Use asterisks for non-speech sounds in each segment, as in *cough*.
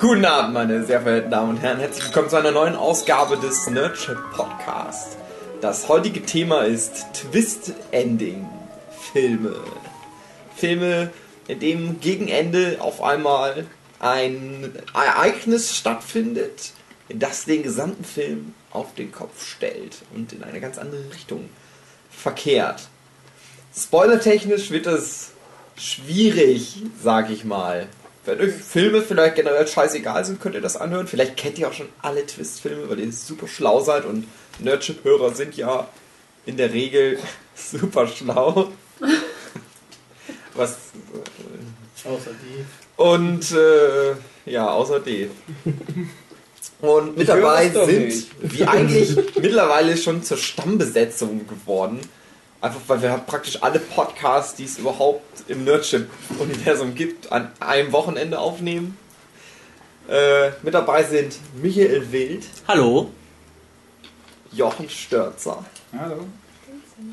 Guten Abend, meine sehr verehrten Damen und Herren. Herzlich willkommen zu einer neuen Ausgabe des Nerdship Podcast. Das heutige Thema ist Twist Ending Filme. Filme, in dem gegen Ende auf einmal ein Ereignis stattfindet, das den gesamten Film auf den Kopf stellt und in eine ganz andere Richtung verkehrt. Spoilertechnisch wird es schwierig, sag ich mal. Wenn euch Filme vielleicht generell scheißegal sind, könnt ihr das anhören. Vielleicht kennt ihr auch schon alle Twist-Filme, weil ihr super schlau seid und Nerdship-Hörer sind ja in der Regel *laughs* super schlau. Was. Äh, außer die. Und, äh, ja, außer die. Und mit dabei sind, wie eigentlich mittlerweile schon zur Stammbesetzung geworden, Einfach weil wir praktisch alle Podcasts, die es überhaupt im Nerdship-Universum gibt, an einem Wochenende aufnehmen. Äh, mit dabei sind Michael Wild. Hallo. Jochen Störzer. Hallo.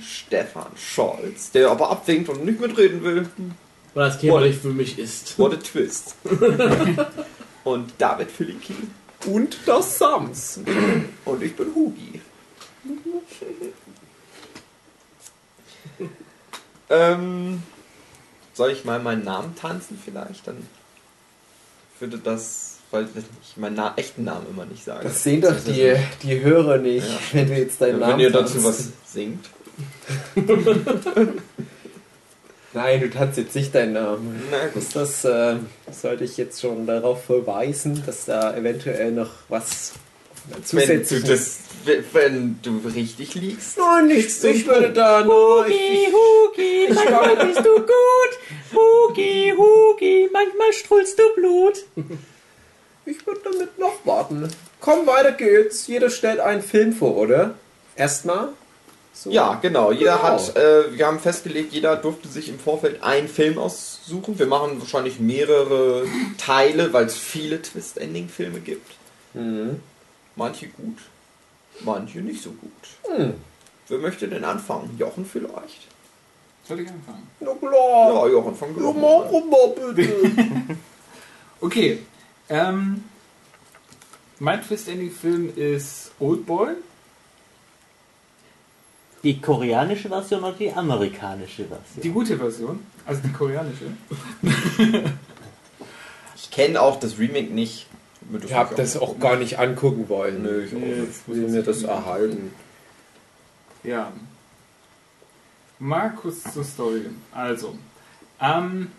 Stefan Scholz, der aber abwinkt und nicht mitreden will. Weil das Thema nicht für mich ist. What a twist. *laughs* und David Filicki. Und das Sams. und ich bin Hugi. Ähm, soll ich mal meinen Namen tanzen vielleicht? Dann würde das, weil ich meinen Na echten Namen immer nicht sage. Das sehen doch die, die Hörer nicht, ja. wenn du jetzt deinen ja, Namen Wenn ihr dazu was singt. *laughs* Nein, du tanzt jetzt nicht deinen Namen. Na gut. Das äh, sollte ich jetzt schon darauf verweisen, dass da eventuell noch was zusätzlich... Wenn du, das, wenn du richtig liegst. Nein, nichts. Ich würde da... Hugi, Hugi, manchmal bist du gut. Hugi, Hugi, manchmal strullst du Blut. Ich würde damit noch warten. Komm, weiter geht's. Jeder stellt einen Film vor, oder? Erstmal. So. Ja, genau. Jeder genau. hat, äh, wir haben festgelegt, jeder durfte sich im Vorfeld einen Film aussuchen. Wir machen wahrscheinlich mehrere Teile, weil es viele Twist-Ending-Filme gibt. Mhm. Manche gut, manche nicht so gut. Mhm. Wer möchte denn anfangen? Jochen vielleicht? Soll ich anfangen? Na klar. Ja, Jochen, fang du ja, mach mal bitte. *laughs* okay. Ähm, mein Twist-Ending-Film ist Oldboy. Die koreanische Version oder die amerikanische Version? Die gute Version, also die koreanische. ich kenne auch das Remake nicht. Ich habe das auch gar nicht angucken wollen. Nö, ich nee, will mir das erhalten. Ja. Markus zur Story. Also, ähm,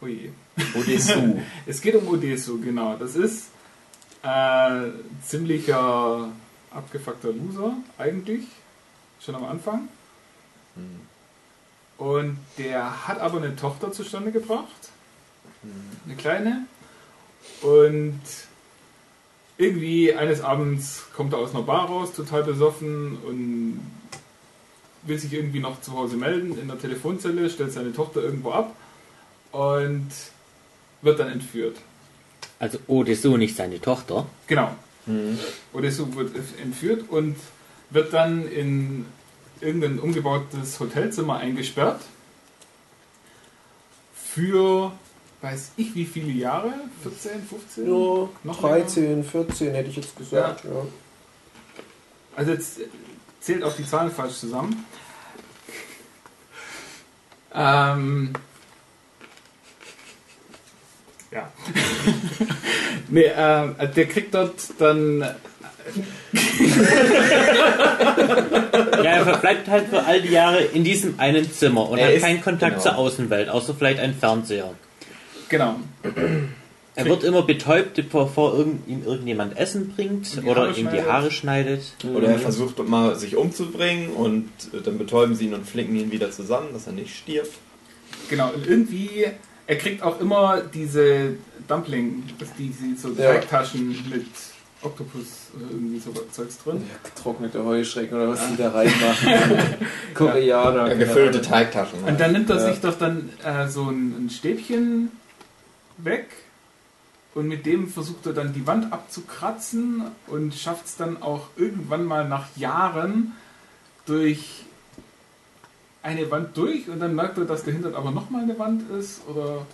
oh je. Odesu. *laughs* es geht um Odesu, genau. Das ist äh, ziemlicher abgefuckter Loser, eigentlich schon am Anfang. Hm. Und der hat aber eine Tochter zustande gebracht. Hm. Eine kleine. Und irgendwie eines Abends kommt er aus einer Bar raus, total besoffen und will sich irgendwie noch zu Hause melden in der Telefonzelle, stellt seine Tochter irgendwo ab und wird dann entführt. Also Odesu nicht seine Tochter? Genau. Mhm. Odesu wird entführt und wird dann in irgendein umgebautes Hotelzimmer eingesperrt. Für weiß ich wie viele Jahre? 14, 15? Ja, noch 13, länger? 14 hätte ich jetzt gesagt. Ja. ja. Also jetzt zählt auch die Zahlen falsch zusammen. Ähm, ja. *laughs* nee, äh, der kriegt dort dann ja, er verbleibt halt für all die Jahre in diesem einen Zimmer und er hat keinen Kontakt genau. zur Außenwelt, außer vielleicht ein Fernseher. Genau. Er wird immer betäubt, bevor ihm irgendjemand Essen bringt oder ihm die Haare schneidet. Oder er versucht mal sich umzubringen und dann betäuben sie ihn und flinken ihn wieder zusammen, dass er nicht stirbt. Genau, und irgendwie, er kriegt auch immer diese Dumpling, diese so Teigtaschen ja. mit Oktopus oder irgendwie so Zeugs drin. Ja, getrocknete Heuschrecken oder was die da reinmachen. *laughs* Koreaner. Ja, gefüllte Teigtaschen. Und dann nimmt er sich doch dann äh, so ein, ein Stäbchen weg und mit dem versucht er dann die Wand abzukratzen und schafft es dann auch irgendwann mal nach Jahren durch eine Wand durch und dann merkt er, dass dahinter aber nochmal eine Wand ist oder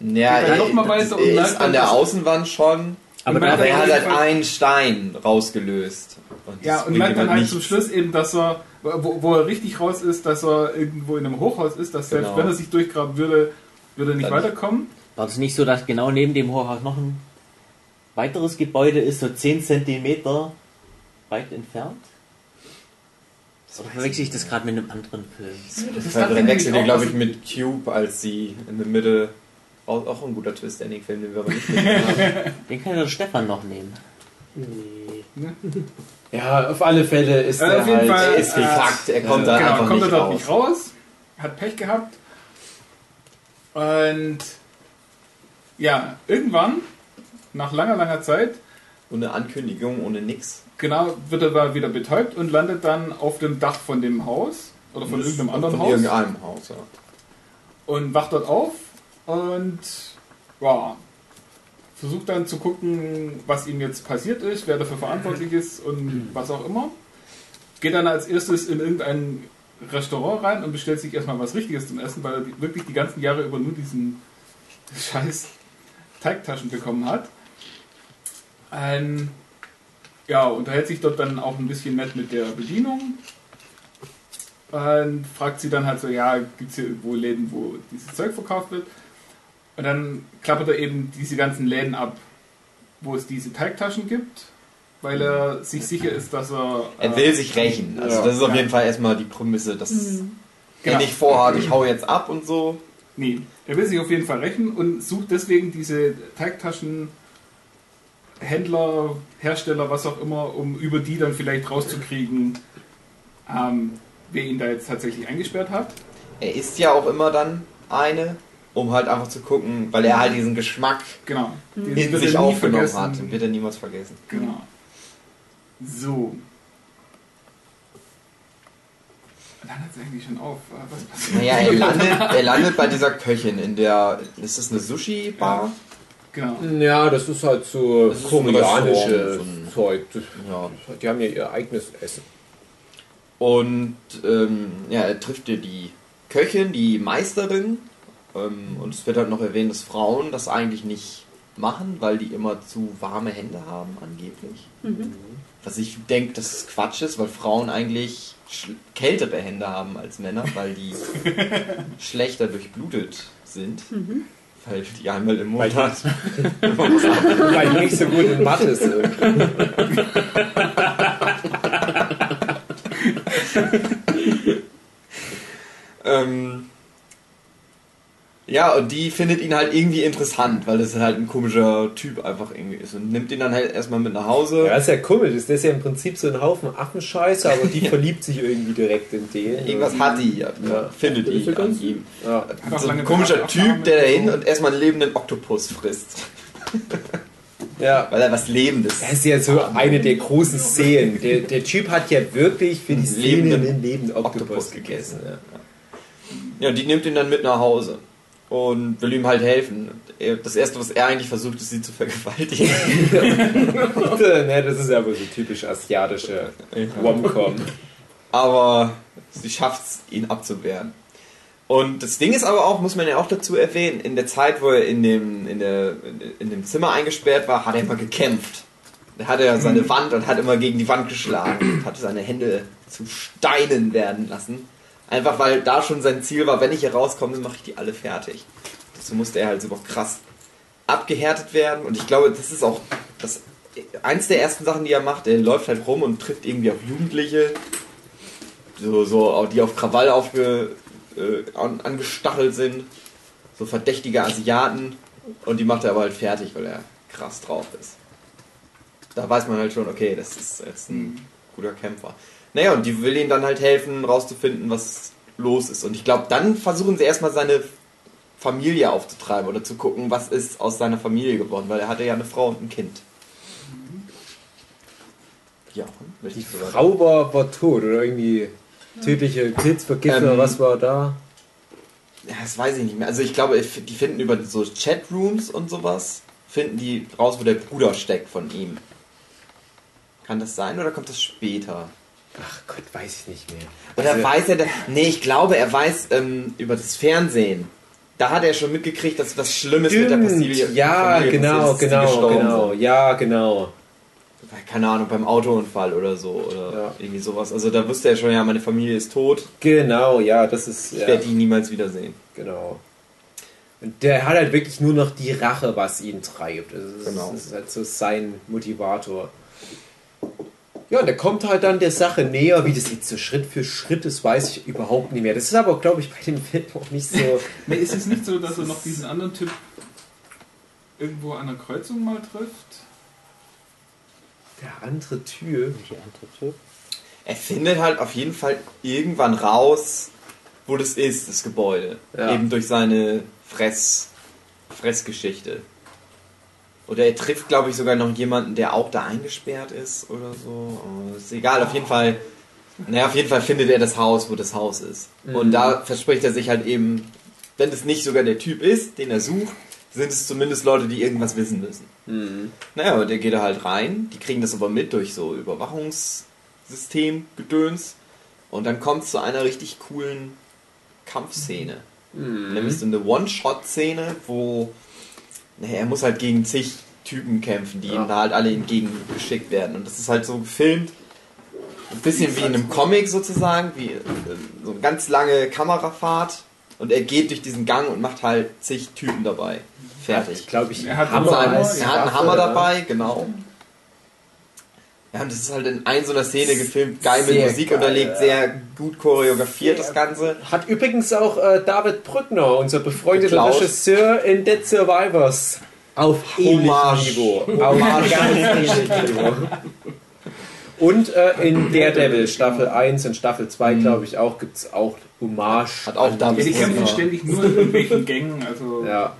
Ja, dann er, noch mal weiter und er merkt ist dann, an der Außenwand schon, Aber aber er hat halt einen Stein rausgelöst. Und Ja, und merkt dann halt nichts. zum Schluss eben, dass er, wo, wo er richtig raus ist, dass er irgendwo in einem Hochhaus ist, dass selbst Genau. wenn er sich durchgraben würde, würde er nicht Dann- weiterkommen. War es nicht so, dass genau neben dem Hochhaus noch ein weiteres Gebäude ist, so 10 Zentimeter weit entfernt? Oder verwechsel ich das gerade mit einem anderen Film? Das verwechselt nämlich ihr, auch glaube ich, mit Cube, als sie in der Mitte. Auch, ein guter Twist-Ending-Film, den wir aber nicht *laughs* gesehen haben. Den kann ja der Stefan noch nehmen. Nee. Ja, auf alle Fälle ist Ja, er auf jeden halt. Fall. Er ist gekackt, er kommt Ja. da genau, einfach kommt er nicht raus. nicht raus, hat Pech gehabt. Und ja, irgendwann, nach langer, langer Zeit, Ohne Ankündigung, ohne nix. genau, wird er da wieder betäubt und landet dann auf dem Dach von dem Haus oder von irgendeinem anderen Von Haus irgendeinem Haus, ja. und wacht dort auf und ja, versucht dann zu gucken, was ihm jetzt passiert ist, wer dafür verantwortlich ist und was auch immer. Geht dann als erstes in irgendein Restaurant rein und bestellt sich erstmal was Richtiges zum Essen, weil er wirklich die ganzen Jahre über nur diesen *laughs* scheiß Teigtaschen bekommen hat. Ähm, ja, unterhält sich dort dann auch ein bisschen nett mit der Bedienung. Und fragt sie dann halt so, ja, gibt es hier irgendwo Läden, wo dieses Zeug verkauft wird? Und dann klappert er eben diese ganzen Läden ab, wo es diese Teigtaschen gibt, weil er sich sicher ist, dass er... Er äh, will sich rächen. Also Ja. das ist auf Ja. jeden Fall erstmal die Prämisse, dass Mhm. er Genau. nicht vorhat, ich hau jetzt ab und so. Nee, er will sich auf jeden Fall rächen und sucht deswegen diese Teigtaschen Händler, Hersteller, was auch immer, um über die dann vielleicht rauszukriegen, ähm, wer ihn da jetzt tatsächlich eingesperrt hat. Er isst ja auch immer dann eine, um halt einfach zu gucken, weil er halt diesen Geschmack Genau. In sich aufgenommen vergessen. hat. Den wird er niemals vergessen. Genau. So. Hört es eigentlich schon auf. Äh, Was passiert? Naja, er *laughs* landet, er landet bei dieser Köchin in der. Ist das eine Sushi-Bar? Genau. Ja, das ist halt so Das koreanische Zeug. Ja. Die haben ja ihr eigenes Essen. Und ähm, ja, er trifft ja die Köchin, die Meisterin. Ähm, und es wird halt noch erwähnt, dass Frauen das eigentlich nicht machen, weil die immer zu warme Hände haben, angeblich. Was ich denke, dass es Quatsch ist, weil Frauen eigentlich kältere Hände haben als Männer, weil die *laughs* schlechter durchblutet sind. Weil die einmal im Weil Monat. *laughs* *laughs* Weil die nicht so gut in Mathe sind. Ähm, ja, und die findet ihn halt irgendwie interessant, weil das halt ein komischer Typ einfach irgendwie ist. Und nimmt ihn dann halt erstmal mit nach Hause. Ja, ist ja komisch. Das ist ja im Prinzip so ein Haufen Affenscheiße, aber die *laughs* verliebt sich irgendwie direkt in den. Irgendwas hat die, ja, Ja. findet ja ihn an ganz- ihm. Ja. So ein komischer Typ, der da hin und erstmal einen lebenden Oktopus frisst. *laughs* ja. Weil er was Lebendes Das ist ja so eine der großen Szenen. Der, der Typ hat ja wirklich für die Szene Lebenden einen lebenden Oktopus, Oktopus gegessen. Ja. Ja, die nimmt ihn dann mit nach Hause und will ihm halt helfen. Er- Das erste, was er eigentlich versucht, ist sie zu vergewaltigen. *laughs* ne, das ist aber so typisch asiatische Rom-Com. aber sie schafft es, ihn abzuwehren. Und das Ding ist aber auch, muss man ja auch dazu erwähnen, in der Zeit, wo er in dem, in der, in dem Zimmer eingesperrt war, hat er immer gekämpft. Er hatte ja seine Wand und hat immer gegen die Wand geschlagen und hatte seine Hände zu Steinen werden lassen. Einfach weil da schon sein Ziel war, wenn ich hier rauskomme, mache ich die alle fertig. Dazu musste er halt so krass abgehärtet werden und ich glaube, das ist auch das, eins der ersten Sachen, die er macht. Er läuft halt rum und trifft irgendwie auf Jugendliche, so, so, die auf Krawall aufge, äh, an, angestachelt sind, so verdächtige Asiaten und die macht er aber halt fertig, weil er krass drauf ist. Da weiß man halt schon, okay, das ist jetzt ein guter Kämpfer. Naja, und die will ihm dann halt helfen, rauszufinden, was los ist. Und ich glaube, dann versuchen sie erstmal seine Familie aufzutreiben oder zu gucken, was ist aus seiner Familie geworden, weil er hatte ja eine Frau und ein Kind. Ja, Die so weiter. Frau war, war tot oder irgendwie tödliche Pilzvergiftung Ähm, oder was war da? Ja, das weiß ich nicht mehr. Also ich glaube, die finden über so Chatrooms und sowas, finden die raus, wo der Bruder steckt von ihm. Kann das sein oder kommt das später? Ach Gott, weiß ich nicht mehr. Oder Also- weiß er, da- nee, ich glaube, er weiß ähm, über das Fernsehen, da hat er schon mitgekriegt, dass was Schlimmes mit der Stimmt. Familie Ja, Familie genau, passiert ist, dass die genau, gestorben genau. sind. Ja, genau. Keine Ahnung, beim Autounfall oder so oder Ja. irgendwie sowas. Also da wusste er schon, ja, meine Familie ist tot, Genau, ja, das ist. ich Ja, werde die niemals wiedersehen. genau. Und der hat halt wirklich nur noch die Rache, was ihn treibt. Also das, Genau. ist, das ist halt so sein Motivator. Ja, und der kommt halt dann der Sache näher, wie das jetzt so Schritt für Schritt ist, weiß ich überhaupt nicht mehr. Das ist aber, glaube ich, bei dem Film auch nicht so. *laughs* Nee, ist es nicht so, dass er noch diesen anderen Typ irgendwo an der Kreuzung mal trifft? Der andere Typ. Welche andere Typ? Er findet halt auf jeden Fall irgendwann raus, wo das ist, das Gebäude. Ja. Eben durch seine Fress, Fressgeschichte. Oder er trifft, glaube ich, sogar noch jemanden, der auch da eingesperrt ist oder so. Aber ist egal, auf jeden Fall. Naja, auf jeden Fall findet er das Haus, wo das Haus ist. Und da verspricht er sich halt eben, wenn es nicht sogar der Typ ist, den er sucht, sind es zumindest Leute, die irgendwas wissen müssen. Mhm. Naja, und der geht da halt rein. Die kriegen das aber mit durch so Überwachungssystem, Gedöns. Und dann kommt es zu einer richtig coolen Kampfszene. Nämlich so eine One-Shot-Szene, wo naja, er muss halt gegen zig Typen kämpfen, die Ja. ihm da halt alle entgegengeschickt werden. Und das ist halt so gefilmt, ein bisschen wie in einem Comic sozusagen, wie äh, so eine ganz lange Kamerafahrt. Und er geht durch diesen Gang und macht halt zig Typen dabei. Fertig. Ich glaube, ich Er hat Hammer ja. er hat einen Hammer dabei, genau. Ja, und das ist halt in ein so einer Szene gefilmt, geil mit Sehr Musik geil, unterlegt, ja. sehr gut choreografiert das Ganze. Hat übrigens auch äh, David Brückner, unser befreundeter Klaus. Regisseur in Dead Survivors, auf Hommage. Niveau. Niveau. Und äh, in Daredevil Staffel 1 und Staffel 2, glaube ich, auch gibt es auch Hommage. Hat auch David Ja, die kämpfen ständig nur in irgendwelchen Gängen. Also Ja.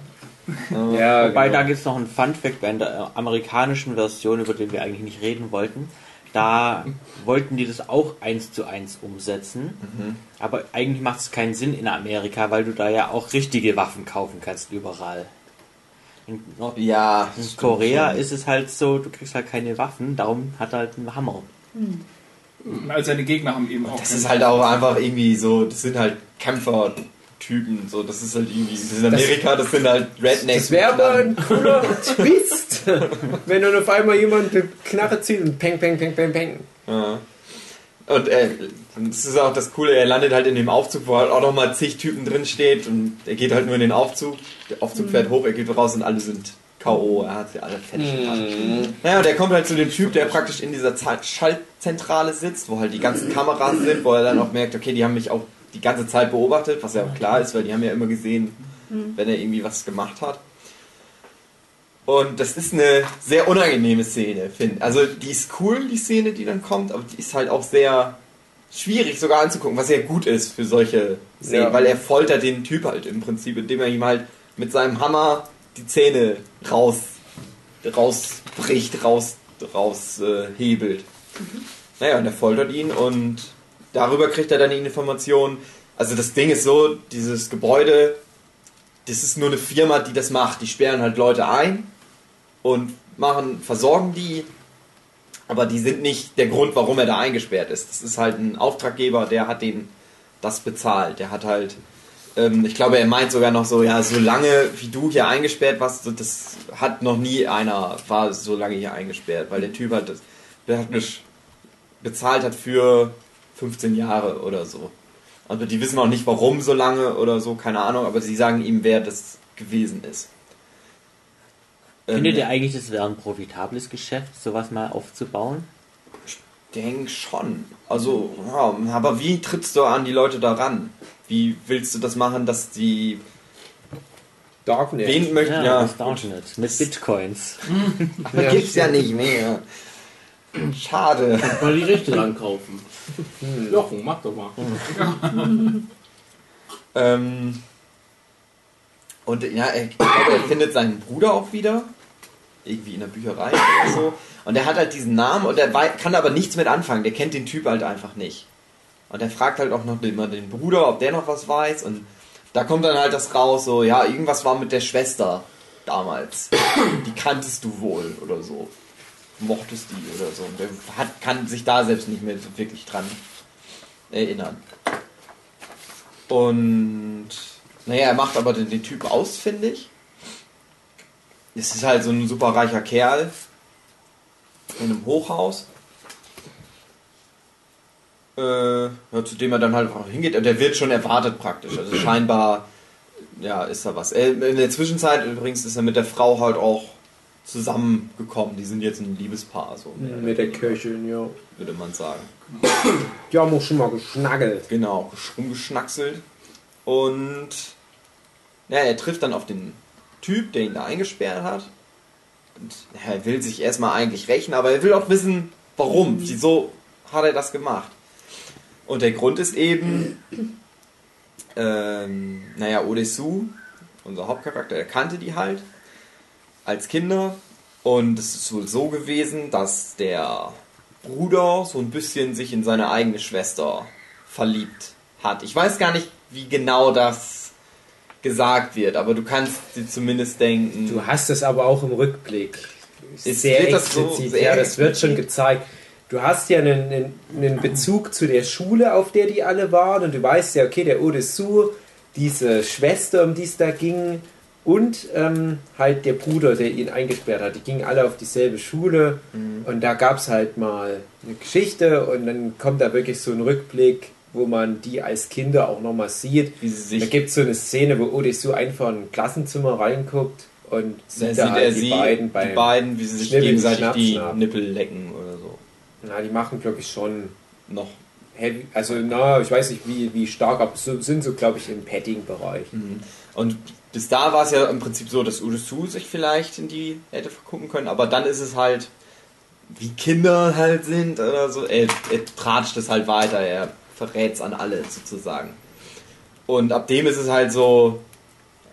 Ja. ja Wobei, genau. da gibt es noch einen Fun-Fact bei der äh, amerikanischen Version, über den wir eigentlich nicht reden wollten. Da wollten die das auch eins zu eins umsetzen. Aber eigentlich macht es keinen Sinn in Amerika, weil du da ja auch richtige Waffen kaufen kannst überall. In, Nord Ja, in Korea schon. ist es halt so, du kriegst halt keine Waffen, darum hat er halt einen Hammer. all seine Gegner haben eben auch. Das ist halt auch einfach irgendwie so, das sind halt Kämpfertypen, so, das ist halt irgendwie, das ist in Amerika, das sind halt Rednecks. Das wäre aber ein cooler *laughs* Twist, wenn dann auf einmal jemand eine Knarre zieht und peng, peng, peng, peng, peng. Ja. Und äh, das ist auch das Coole, er landet halt in dem Aufzug, wo halt auch nochmal zig Typen drin steht und er geht halt nur in den Aufzug. Der Aufzug fährt hoch, er geht raus und alle sind K.O. Er hat sie alle fertig gemacht. Naja, und er kommt halt zu dem Typ, der praktisch in dieser Schaltzentrale sitzt, wo halt die ganzen Kameras sind, wo er dann auch merkt, okay, die haben mich auch die ganze Zeit beobachtet, was ja auch klar ist, weil die haben ja immer gesehen, wenn er irgendwie was gemacht hat. Und das ist eine sehr unangenehme Szene, finde Also die ist cool, die Szene, die dann kommt, aber die ist halt auch sehr schwierig sogar anzugucken, was sehr gut ist für solche Szenen, Ja. weil er foltert den Typ halt im Prinzip, indem er ihm halt mit seinem Hammer die Zähne raus rausbricht, raus, raus äh, hebelt. Naja, und er foltert ihn und darüber kriegt er dann die Information. Also das Ding ist so, dieses Gebäude, das ist nur eine Firma, die das macht. Die sperren halt Leute ein und machen, versorgen die, aber die sind nicht der Grund, warum er da eingesperrt ist. Das ist halt ein Auftraggeber, der hat den das bezahlt. Der hat halt, ähm, ich glaube, er meint sogar noch so, ja, so lange wie du hier eingesperrt warst, das hat noch nie einer, war so lange hier eingesperrt, weil der Typ hat das praktisch bezahlt hat für 15 Jahre oder so. Also die wissen auch nicht, warum so lange oder so, keine Ahnung, aber sie sagen ihm, wer das gewesen ist. Findet Ähm, ihr eigentlich, das wäre ein profitables Geschäft, sowas mal aufzubauen? denk schon. Also, ja, aber wie trittst du an die Leute daran? Wie willst du das machen, dass die. Darknet. Wen möchten. Ja, Ja, das Downnet mit Bitcoins. *laughs* aber gibt's ja nicht mehr. Schade. Mal die Rechte dran kaufen. Jochen, mach doch mal. *laughs* Ähm, und ja, er, ich glaube, er findet seinen Bruder auch wieder. Irgendwie in der Bücherei oder so. Und er hat halt diesen Namen und er kann aber nichts mit anfangen. Der kennt den Typ halt einfach nicht. Und er fragt halt auch noch immer den Bruder, ob der noch was weiß. Und da kommt dann halt das raus, so, ja, irgendwas war mit der Schwester damals. Die kanntest du wohl oder so. Mochtest die oder so. Und er hat, kann sich da selbst nicht mehr so wirklich dran erinnern. Und naja, er macht aber den, den Typ ausfindig. Es ist halt so ein super reicher Kerl in einem Hochhaus. Äh, ja, zu dem er dann halt auch hingeht. Und der wird schon erwartet praktisch. Also scheinbar, ja, ist da was. Äh, in der Zwischenzeit übrigens ist er mit der Frau halt auch zusammengekommen. Die sind jetzt ein Liebespaar, so Mit der Köchin, ja. würde man sagen. Die haben auch schon mal geschnaggelt. Genau, rumgeschnackselt. Und ja, er trifft dann auf den Typ, der ihn da eingesperrt hat. Und er will sich erstmal eigentlich rächen, aber er will auch wissen, warum, wieso hat er das gemacht. Und der Grund ist eben, ähm, naja, Odesu, unser Hauptcharakter, er kannte die halt als Kinder. Und es ist wohl so gewesen, dass der Bruder so ein bisschen sich in seine eigene Schwester verliebt hat. Ich weiß gar nicht, wie genau das gesagt wird, aber du kannst dir zumindest denken. Du hast es aber auch im Rückblick. Ist- sehr wird das so explizit. sehr ja, das wird schon explizit? gezeigt. Du hast ja einen, einen, einen Bezug zu der Schule, auf der die alle waren, und du weißt ja, okay, der Odesu, diese Schwester, um die es da ging, und ähm, halt der Bruder, der ihn eingesperrt hat. Die gingen alle auf dieselbe Schule Mhm. und da gab es halt mal eine Geschichte und dann kommt da wirklich so ein Rückblick, wo man die als Kinder auch nochmal sieht. Da gibt es so eine Szene, wo Odesu einfach in ein Klassenzimmer reinguckt und sieht sieht da halt er die sie, beiden die beiden, wie sie sich Schnibbeln, gegenseitig Schnaps die ab. Nippel lecken oder so. Na, die machen, glaube ich, schon Noch. heavy. Also, na, ich weiß nicht, wie, wie stark, aber so, sind so, glaube ich, im Padding-Bereich. Und bis da war es ja im Prinzip so, dass Udesu sich vielleicht in die hätte vergucken können, aber dann ist es halt, wie Kinder halt sind oder so, er, er tratscht es halt weiter, er verrät es an alle sozusagen. Und ab dem ist es halt so,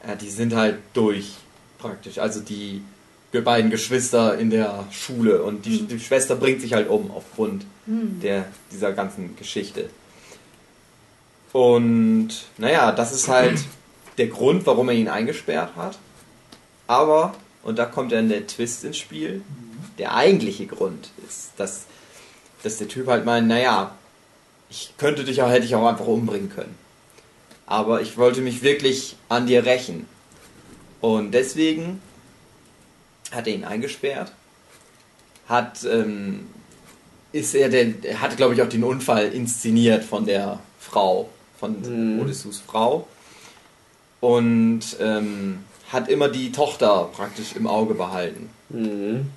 ja, die sind halt durch praktisch. Also die beiden Geschwister in der Schule und die, die Schwester bringt sich halt um aufgrund der, dieser ganzen Geschichte. Und naja, das ist halt *clears throat* der Grund, warum er ihn eingesperrt hat. Aber, und da kommt dann der Twist ins Spiel, der eigentliche Grund ist, dass, dass der Typ halt meint, naja, ich könnte dich auch, hätte ich auch einfach umbringen können. Aber ich wollte mich wirklich an dir rächen. Und deswegen hat er ihn eingesperrt, hat, ähm, ist er der, er hatte glaube ich auch den Unfall inszeniert von der Frau, von Mhm. Odysseus Frau und ähm, hat immer die Tochter praktisch im Auge behalten. Mhm.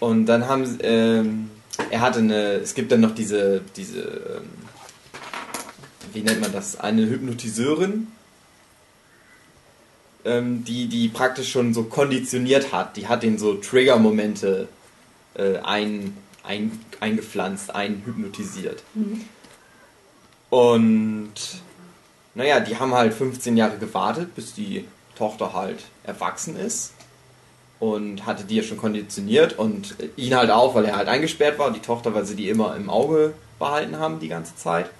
Und dann haben sie, ähm, er hatte eine, es gibt dann noch diese, diese, ähm, wie nennt man das, eine Hypnotiseurin, ähm, die, die praktisch schon so konditioniert hat. Die hat den so Trigger-Momente äh, ein, ein, eingepflanzt, einhypnotisiert. Und naja, die haben halt 15 Jahre gewartet, bis die Tochter halt erwachsen ist. Und hatte die ja schon konditioniert und ihn halt auch, weil er halt eingesperrt war. Die Tochter, weil sie die immer im Auge behalten haben die ganze Zeit.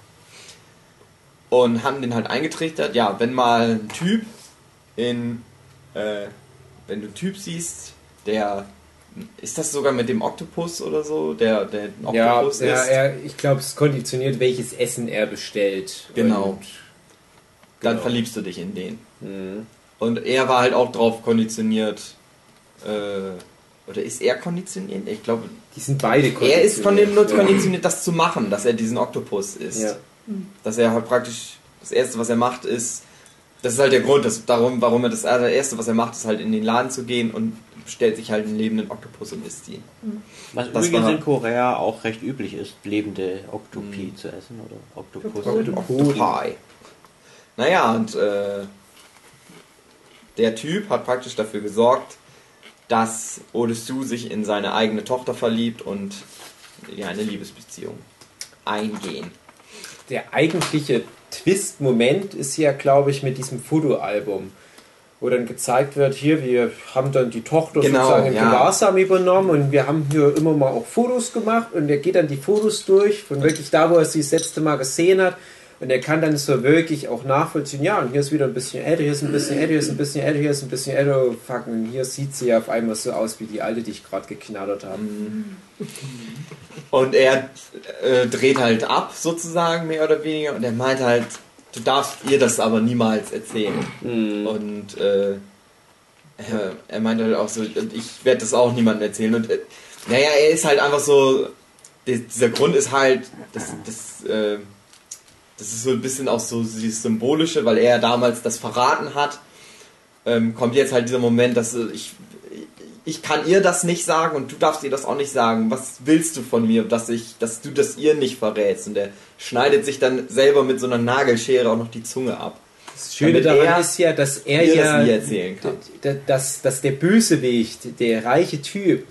Und haben den halt eingetrichtert, ja, wenn mal ein Typ in, äh, wenn du einen Typ siehst, der, ist das sogar mit dem Oktopus oder so, der, der ein Ja, Oktopus ja ist? er, ich glaube, es konditioniert, welches Essen er bestellt. Genau. Und, dann genau. verliebst du dich in den. Mhm. Und er war halt auch drauf konditioniert, äh, oder ist er konditioniert? Ich glaube, Die sind beide er ist von dem ja. konditioniert, das zu machen, dass er diesen Oktopus ist. Ja. Dass er halt praktisch, das Erste, was er macht, ist, das ist halt der Grund, dass, darum, warum er das allererste, was er macht, ist halt in den Laden zu gehen und bestellt sich halt einen lebenden Oktopus und isst ihn. Was Das übrigens war- in Korea auch recht üblich ist, lebende Oktopi zu essen oder Oktopus. Octopi. Naja, und äh, der Typ hat praktisch dafür gesorgt, dass Odysseus sich in seine eigene Tochter verliebt und ja, eine Liebesbeziehung eingehen. Der eigentliche Twist-Moment ist ja, glaube ich, mit diesem Fotoalbum, wo dann gezeigt wird, hier, wir haben dann die Tochter Genau, sozusagen in ja. Gewahrsam übernommen und wir haben hier immer mal auch Fotos gemacht und er geht dann die Fotos durch, von wirklich da, wo er sie das letzte Mal gesehen hat. Und er kann dann so wirklich auch nachvollziehen, ja, und hier ist wieder ein bisschen älter, hier ist ein bisschen älter, hier ist ein bisschen älter, hier ist ein bisschen älter. Oh, Fuck, und hier sieht sie ja auf einmal so aus wie die alte, die ich gerade geknattert habe. Und er äh, dreht halt ab, sozusagen, mehr oder weniger, und er meint halt, du darfst ihr das aber niemals erzählen. Und äh, er, er meinte halt auch so, ich werde das auch niemandem erzählen. Und äh, naja, er ist halt einfach so, der, dieser Grund ist halt, das, das, äh, das ist so ein bisschen auch so dieses Symbolische, weil er damals das verraten hat. Ähm, kommt jetzt halt dieser Moment, dass äh, ich, ich kann ihr das nicht sagen und du darfst ihr das auch nicht sagen. Was willst du von mir, dass ich, dass du das ihr nicht verrätst? Und er schneidet sich dann selber mit so einer Nagelschere auch noch die Zunge ab. Das Schöne Damit daran ist ja, dass er ja, das dass, dass der Bösewicht, der reiche Typ,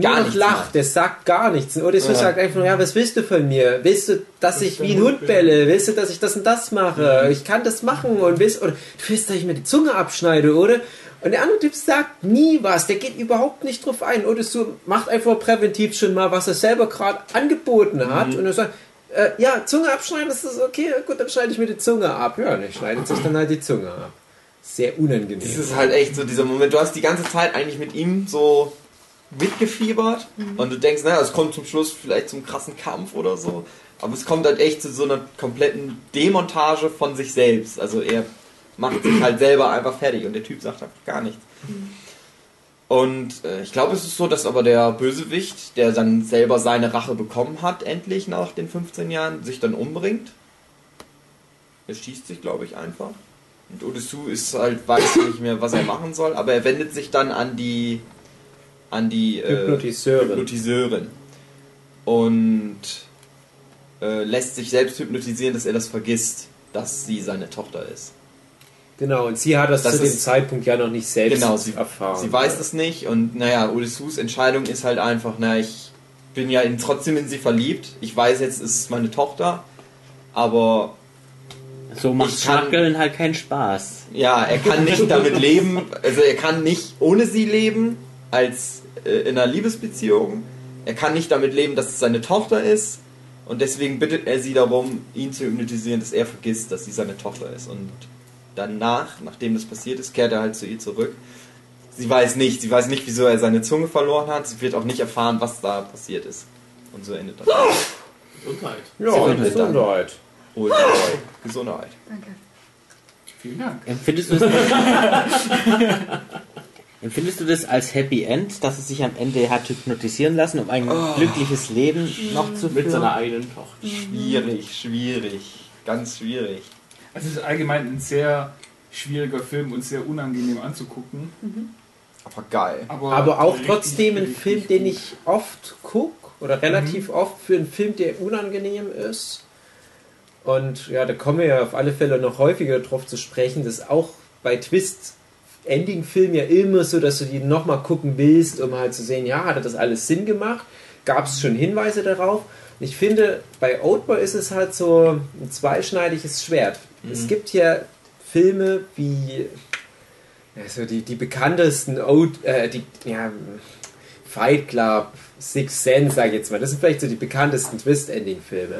Gar noch nichts lacht, der sagt gar nichts. Oder so Ja. sagt einfach nur, ja, was willst du von mir? Willst du, dass Das ich der wie ein Hund belle? Willst du, dass ich das und das mache? Ich kann das machen und willst, oder du willst, dass ich mir die Zunge abschneide, oder? Und der andere Typ sagt nie was, der geht überhaupt nicht drauf ein. Oder so macht einfach präventiv schon mal, was er selber gerade angeboten hat. Und er sagt, äh, ja, Zunge abschneiden, das ist okay, gut, dann schneide ich mir die Zunge ab. Ja, und er schneidet sich dann halt die Zunge ab. Sehr unangenehm. Das ist halt echt so dieser Moment. Du hast die ganze Zeit eigentlich mit ihm so mitgefiebert und du denkst, naja, es kommt zum Schluss vielleicht zum krassen Kampf oder so. Aber es kommt halt echt zu so einer kompletten Demontage von sich selbst. Also er macht sich halt selber einfach fertig und der Typ sagt einfach gar nichts. Und äh, ich glaube, es ist so, dass aber der Bösewicht, der dann selber seine Rache bekommen hat, endlich nach den 15 Jahren, sich dann umbringt. Er schießt sich, glaube ich, einfach. Und Odessu ist halt, weiß nicht mehr, was er machen soll, aber er wendet sich dann an die an die äh, Hypnotiseurin. Hypnotiseurin. Und äh, lässt sich selbst hypnotisieren, dass er das vergisst, dass sie seine Tochter ist. Genau, und sie hat das, Das zu dem Zeitpunkt ja noch nicht selbst Genau, sie, erfahren. sie weiß es nicht und naja, Odysseus Entscheidung ist halt einfach, na, ich bin ja in, trotzdem in sie verliebt. Ich weiß jetzt, es ist meine Tochter, aber So macht Schnackeln halt keinen Spaß. ja, er kann nicht damit leben, also er kann nicht ohne sie leben, als äh, in einer Liebesbeziehung. Er kann nicht damit leben, dass es seine Tochter ist und deswegen bittet er sie darum, ihn zu hypnotisieren, dass er vergisst, dass sie seine Tochter ist. Und danach, nachdem das passiert ist, kehrt er halt zu ihr zurück. Sie weiß nicht, sie weiß nicht, wieso er seine Zunge verloren hat. Sie wird auch nicht erfahren, was da passiert ist. Und so endet das. Gesundheit. Ja, Gesundheit, Gesundheit. Oh, Gesundheit. Gesundheit. Danke. Vielen Dank. Empfindest du das, *laughs* Empfindest du das als Happy End, dass er sich am Ende hat hypnotisieren lassen, um ein glückliches Leben noch zu Mit führen? seiner eigenen Tochter. Schwierig, schwierig. Ganz schwierig. Also es ist allgemein ein sehr schwieriger Film und sehr unangenehm anzugucken. Aber geil. Aber, Aber auch richtig, trotzdem ein Film, den gut. ich oft gucke oder relativ oft für einen Film, der unangenehm ist. Und ja, da kommen wir ja auf alle Fälle noch häufiger drauf zu sprechen, dass auch bei Twist-Ending-Filmen ja immer so, dass du die nochmal gucken willst, um halt zu sehen, ja, hat das alles Sinn gemacht? Gab es schon Hinweise darauf? Und ich finde, bei Oldboy ist es halt so ein zweischneidiges Schwert. Es gibt ja Filme wie also die, die bekanntesten Old, äh, die, ja, Fight Club, Six Sense, sag ich jetzt mal, das sind vielleicht so die bekanntesten Twist-Ending-Filme.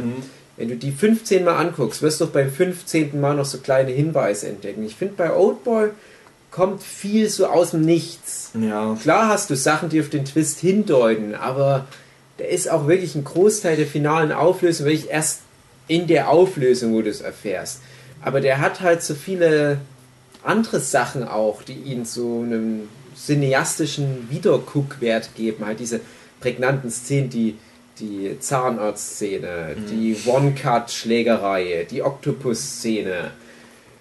Wenn du die 15 Mal anguckst, wirst du doch beim 15. Mal noch so kleine Hinweise entdecken. Ich finde, bei Oldboy kommt viel so aus dem Nichts. Ja. Klar hast du Sachen, die auf den Twist hindeuten, aber da ist auch wirklich ein Großteil der finalen Auflösung wirklich erst in der Auflösung, wo du es erfährst. Aber der hat halt so viele andere Sachen auch, die ihn so einen cineastischen Wiederguckwert geben. Halt diese prägnanten Szenen, die, die Zahnarztszene, die One-Cut-Schlägerei, die Octopus-Szene,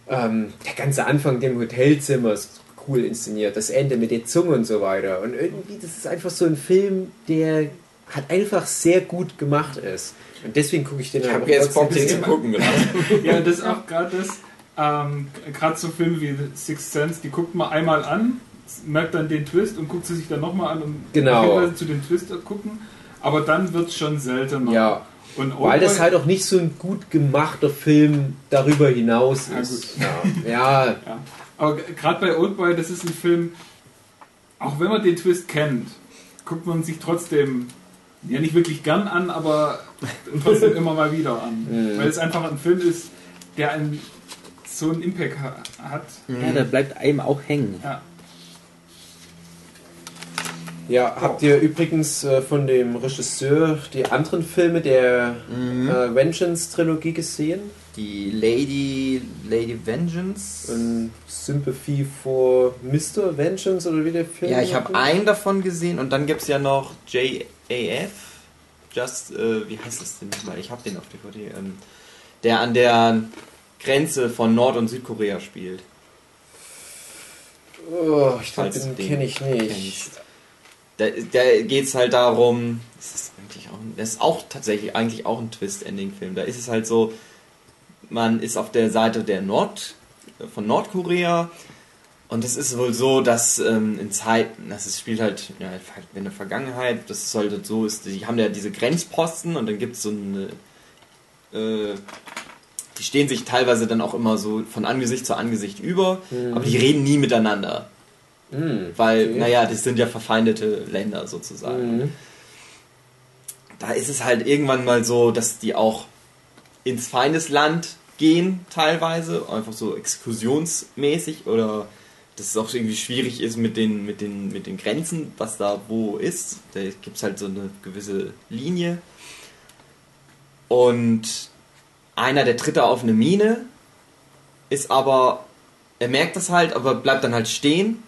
ähm, der ganze Anfang dem Hotelzimmer ist cool inszeniert, das Ende mit der Zunge und so weiter. Und irgendwie, das ist einfach so ein Film, der halt einfach sehr gut gemacht ist. Und deswegen gucke ich den Ich halt habe jetzt Bock, den zu gucken gelassen. *laughs* Ja, das ist auch gerade das. Ähm, gerade so Filme wie Sixth Sense, die guckt man einmal an, merkt dann den Twist und guckt sie sich dann nochmal an und Genau. Hinweise zu dem Twist gucken. Aber dann wird es schon seltener. Ja, Und weil das halt auch nicht so ein gut gemachter Film darüber hinaus Ja, ist. *laughs* Ja, ja, Ja. Aber gerade bei Oldboy, das ist ein Film, auch wenn man den Twist kennt, guckt man sich trotzdem ja nicht wirklich gern an, aber *laughs* trotzdem immer mal wieder an. Mhm. Weil es einfach ein Film ist, der einen, so einen Impact ha hat. Ja, da bleibt einem auch hängen. Ja. Ja, habt ihr übrigens äh, von dem Regisseur die anderen Filme der Mhm. äh, Vengeance-Trilogie gesehen? Die Lady, Lady Vengeance. Und Sympathy for Mr. Vengeance oder wie der Film Ja, ich habe einen davon gesehen und dann gibt es ja noch JAF. Just, äh, wie heißt das denn nochmal? Ich habe den auf DVD. Ähm, der an der Grenze von Nord- und Südkorea spielt. Oh, ich glaube, den kenne ich nicht. kennst. Da, da geht es halt darum, das ist eigentlich auch, das ist auch tatsächlich eigentlich auch ein Twist-Ending-Film. Da ist es halt so, man ist auf der Seite der Nord, von Nordkorea und es ist wohl so, dass ähm, in Zeiten, das ist, spielt halt ja, in der Vergangenheit, das ist halt so, ist, die haben ja diese Grenzposten und dann gibt es so eine, äh, die stehen sich teilweise dann auch immer so von Angesicht zu Angesicht über, aber die reden nie miteinander. Hm, Weil, okay. naja, das sind ja verfeindete Länder sozusagen. Mhm. Da ist es halt irgendwann mal so, dass die auch ins Feindesland gehen, teilweise, einfach so exkursionsmäßig oder dass es auch irgendwie schwierig ist mit den, mit den, mit den Grenzen, was da wo ist. Da gibt es halt so eine gewisse Linie. Und einer, der tritt da auf eine Mine, ist aber, er merkt das halt, aber bleibt dann halt stehen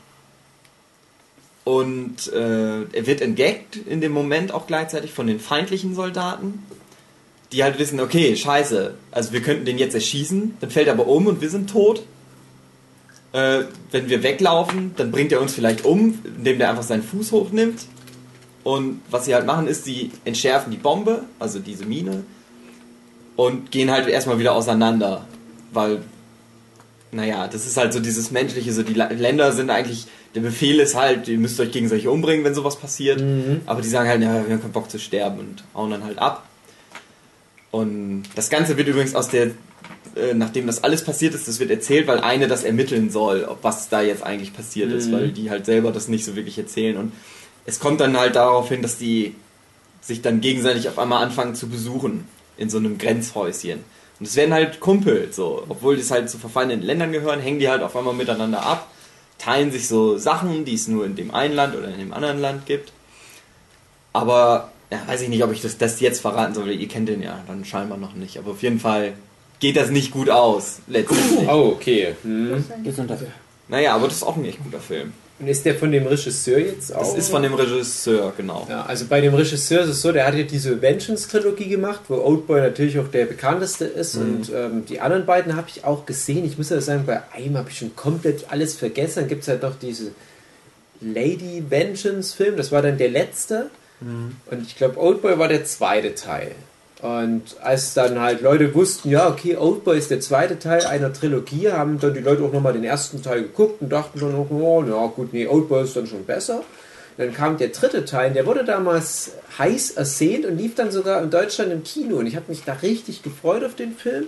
und äh, er wird entgeggt in dem Moment auch gleichzeitig von den feindlichen Soldaten, die halt wissen, okay, scheiße, also wir könnten den jetzt erschießen, dann fällt er aber um und wir sind tot. Äh, wenn wir weglaufen, dann bringt er uns vielleicht um, indem der einfach seinen Fuß hochnimmt. Und was sie halt machen, ist, sie entschärfen die Bombe, also diese Mine, und gehen halt erstmal wieder auseinander. Weil, naja, das ist halt so dieses Menschliche, so die Länder sind eigentlich, der Befehl ist halt, ihr müsst euch gegenseitig umbringen, wenn sowas passiert. Aber die sagen halt, ja, wir haben keinen Bock zu sterben und hauen dann halt ab. Und das Ganze wird übrigens aus der, äh, nachdem das alles passiert ist, das wird erzählt, weil eine das ermitteln soll, ob was da jetzt eigentlich passiert ist, weil die halt selber das nicht so wirklich erzählen. Und es kommt dann halt darauf hin, dass die sich dann gegenseitig auf einmal anfangen zu besuchen in so einem Grenzhäuschen. Und es werden halt Kumpel, so, obwohl das halt zu verfeindeten Ländern gehören, hängen die halt auf einmal miteinander ab, teilen sich so Sachen, die es nur in dem einen Land oder in dem anderen Land gibt. Aber, ja, weiß ich nicht, ob ich das, das jetzt verraten soll, ihr kennt den ja dann scheinbar noch nicht. Aber auf jeden Fall geht das nicht gut aus, letztendlich. Oh, okay. Hm. Gesundheit. Naja, aber das ist auch ein echt guter Film. Und ist der von dem Regisseur jetzt auch? Das ist von dem Regisseur, genau. Ja, also bei dem Regisseur ist es so, der hat ja diese Vengeance-Trilogie gemacht, wo Oldboy natürlich auch der bekannteste ist Mhm. und ähm, die anderen beiden habe ich auch gesehen. Ich muss ja sagen, bei einem habe ich schon komplett alles vergessen. Dann gibt es halt noch diese Lady Vengeance-Film, das war dann der letzte. Und ich glaube, Oldboy war der zweite Teil. Und als dann halt Leute wussten, ja, okay, Oldboy ist der zweite Teil einer Trilogie, haben dann die Leute auch nochmal den ersten Teil geguckt und dachten dann noch, oh, na gut, nee, Oldboy ist dann schon besser. Dann kam der dritte Teil, der wurde damals heiß ersehnt und lief dann sogar in Deutschland im Kino. Und ich habe mich da richtig gefreut auf den Film.